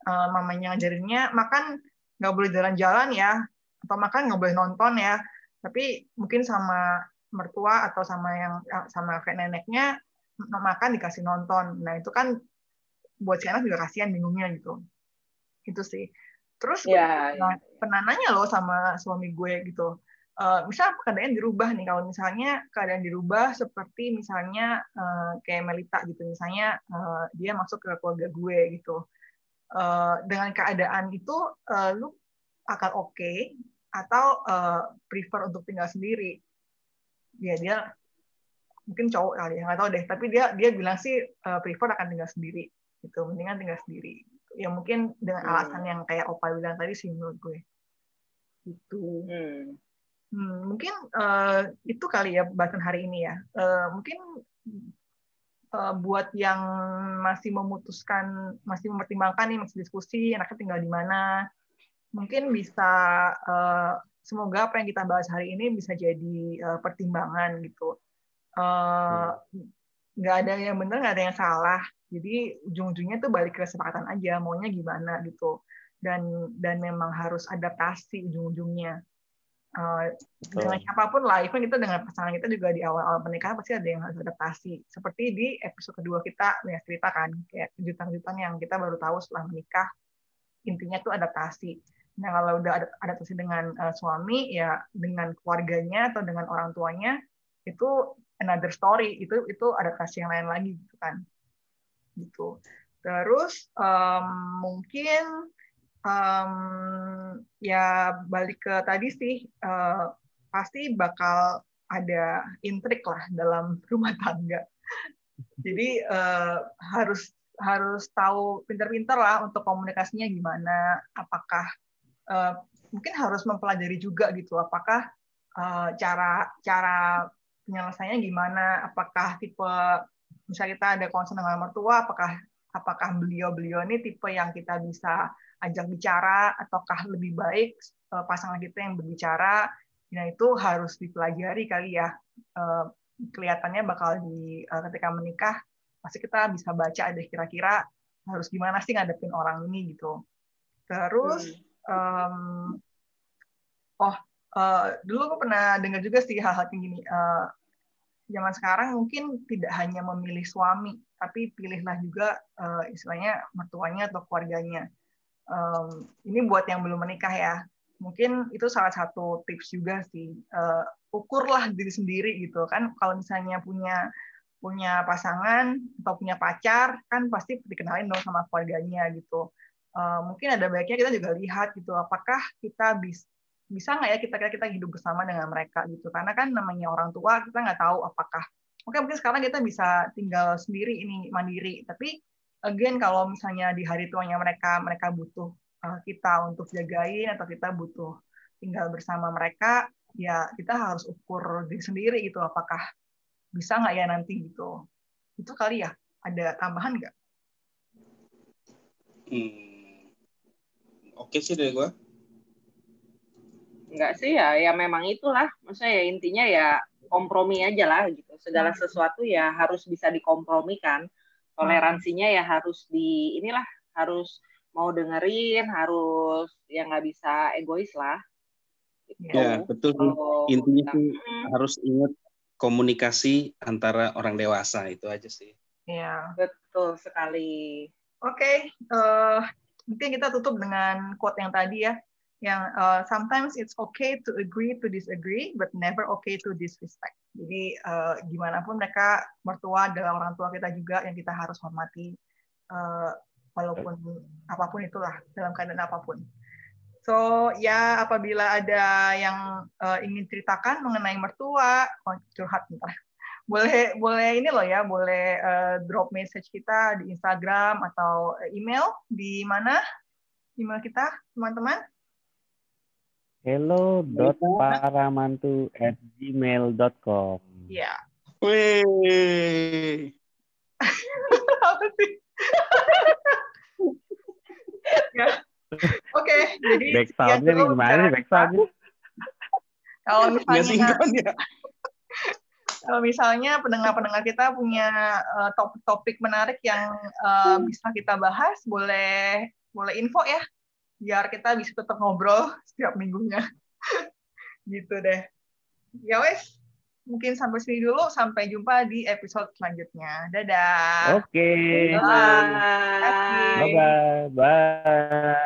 uh, mamanya ngajarinnya makan nggak boleh jalan-jalan ya, atau makan nggak boleh nonton ya, tapi mungkin sama mertua atau sama yang sama kayak neneknya makan dikasih nonton. Nah itu kan buat si anak juga kasihan bingungnya gitu. Itu sih. Terus yeah, yeah. pernah nanya loh sama suami gue gitu. Uh, misal keadaan dirubah nih kalau misalnya keadaan dirubah seperti misalnya uh, kayak Melita gitu misalnya uh, dia masuk ke keluarga gue gitu uh, dengan keadaan itu uh, lu akan oke okay, atau uh, prefer untuk tinggal sendiri ya dia mungkin cowok kali ya nggak tahu deh. Tapi dia dia bilang sih uh, prefer akan tinggal sendiri gitu. Mendingan tinggal sendiri. Ya mungkin dengan hmm. alasan yang kayak opa bilang tadi sih menurut gue. Itu hmm. hmm, mungkin uh, itu kali ya bahasan hari ini ya. Uh, mungkin uh, buat yang masih memutuskan masih mempertimbangkan nih masih diskusi anaknya tinggal di mana mungkin bisa uh, semoga apa yang kita bahas hari ini bisa jadi uh, pertimbangan gitu. Uh, nggak ada yang benar, nggak ada yang salah. Jadi ujung-ujungnya tuh balik ke kesepakatan aja, maunya gimana gitu. Dan dan memang harus adaptasi ujung-ujungnya. Uh, dengan siapa pun lah, even kita dengan pasangan kita juga di awal-awal pernikahan pasti ada yang harus adaptasi. Seperti di episode kedua kita punya cerita kan, kayak kejutan-kejutan yang kita baru tahu setelah menikah. Intinya tuh adaptasi Nah, kalau udah ada adaptasi dengan uh, suami, ya dengan keluarganya atau dengan orang tuanya, itu another story. Itu itu adaptasi yang lain lagi, gitu kan. Gitu. Terus um, mungkin um, ya balik ke tadi sih, uh, pasti bakal ada intrik lah dalam [LAUGHS] rumah tangga. Jadi uh, harus harus tahu pintar-pintar lah untuk komunikasinya gimana, apakah uh, mungkin harus mempelajari juga gitu apakah uh, cara cara penyelesaiannya gimana apakah tipe misalnya kita ada concern dengan mertua apakah apakah beliau-beliau ini tipe yang kita bisa ajak bicara ataukah lebih baik uh, pasangan kita yang berbicara nah itu harus dipelajari kali ya. Kelihatannya bakal di ketika menikah pasti kita bisa baca ada kira-kira harus gimana sih ngadepin orang ini gitu. Terus hmm um, oh uh, dulu aku pernah dengar juga sih hal-hal kayak gini. Uh, zaman sekarang mungkin tidak hanya memilih suami tapi pilihlah juga uh, istilahnya mertuanya atau keluarganya. Um, ini buat yang belum menikah ya. Mungkin itu salah satu tips juga sih. Uh, ukurlah diri sendiri gitu kan. Kalau misalnya punya punya pasangan atau punya pacar kan pasti dikenalin dong sama keluarganya gitu uh, mungkin ada baiknya kita juga lihat gitu apakah kita bisa bisa nggak ya kita kita hidup bersama dengan mereka gitu. Karena kan namanya orang tua kita nggak tahu apakah oke mungkin sekarang kita bisa tinggal sendiri ini mandiri. Tapi again kalau misalnya di hari tuanya mereka mereka butuh uh, kita untuk jagain atau kita butuh tinggal bersama mereka ya kita harus ukur diri sendiri gitu apakah bisa nggak ya nanti gitu. Itu kali ya. Ada tambahan nggak? Hmm oke sih dari gue Enggak sih ya, ya memang itulah. Maksudnya ya intinya ya kompromi aja lah gitu. Segala sesuatu ya harus bisa dikompromikan. toleransinya ya harus di inilah harus mau dengerin harus ya nggak bisa egois lah gitu. ya betul oh, intinya sih hmm. harus ingat komunikasi antara orang dewasa itu aja sih ya betul sekali oke okay. uh, eh, mungkin kita tutup dengan quote yang tadi ya yang uh, sometimes it's okay to agree to disagree but never okay to disrespect. Jadi uh, gimana pun mereka mertua adalah orang tua kita juga yang kita harus hormati uh, walaupun apa pun itulah dalam keadaan apa pun. So ya apabila ada yang uh, ingin ceritakan mengenai mertua, oh, curhat entah. Boleh boleh ini loh ya, boleh uh, drop message kita di Instagram atau email di mana email kita teman-teman? hello.paramantu at gmail.com Ya. Wih. [LAUGHS] Apa sih? ya. Oke, okay, jadi back sound-nya nih gimana nih Kalau misalnya ya. Kalau misalnya pendengar-pendengar kita punya uh, topik-topik menarik yang uh, bisa kita bahas, boleh boleh info ya biar kita bisa tetap ngobrol [LAUGHS] setiap minggunya. [LAUGHS] gitu deh. Ya wes, mungkin sampai sini dulu. Sampai jumpa di episode selanjutnya. Dadah. Oke. Okay. Bye. Bye. Bye. Bye.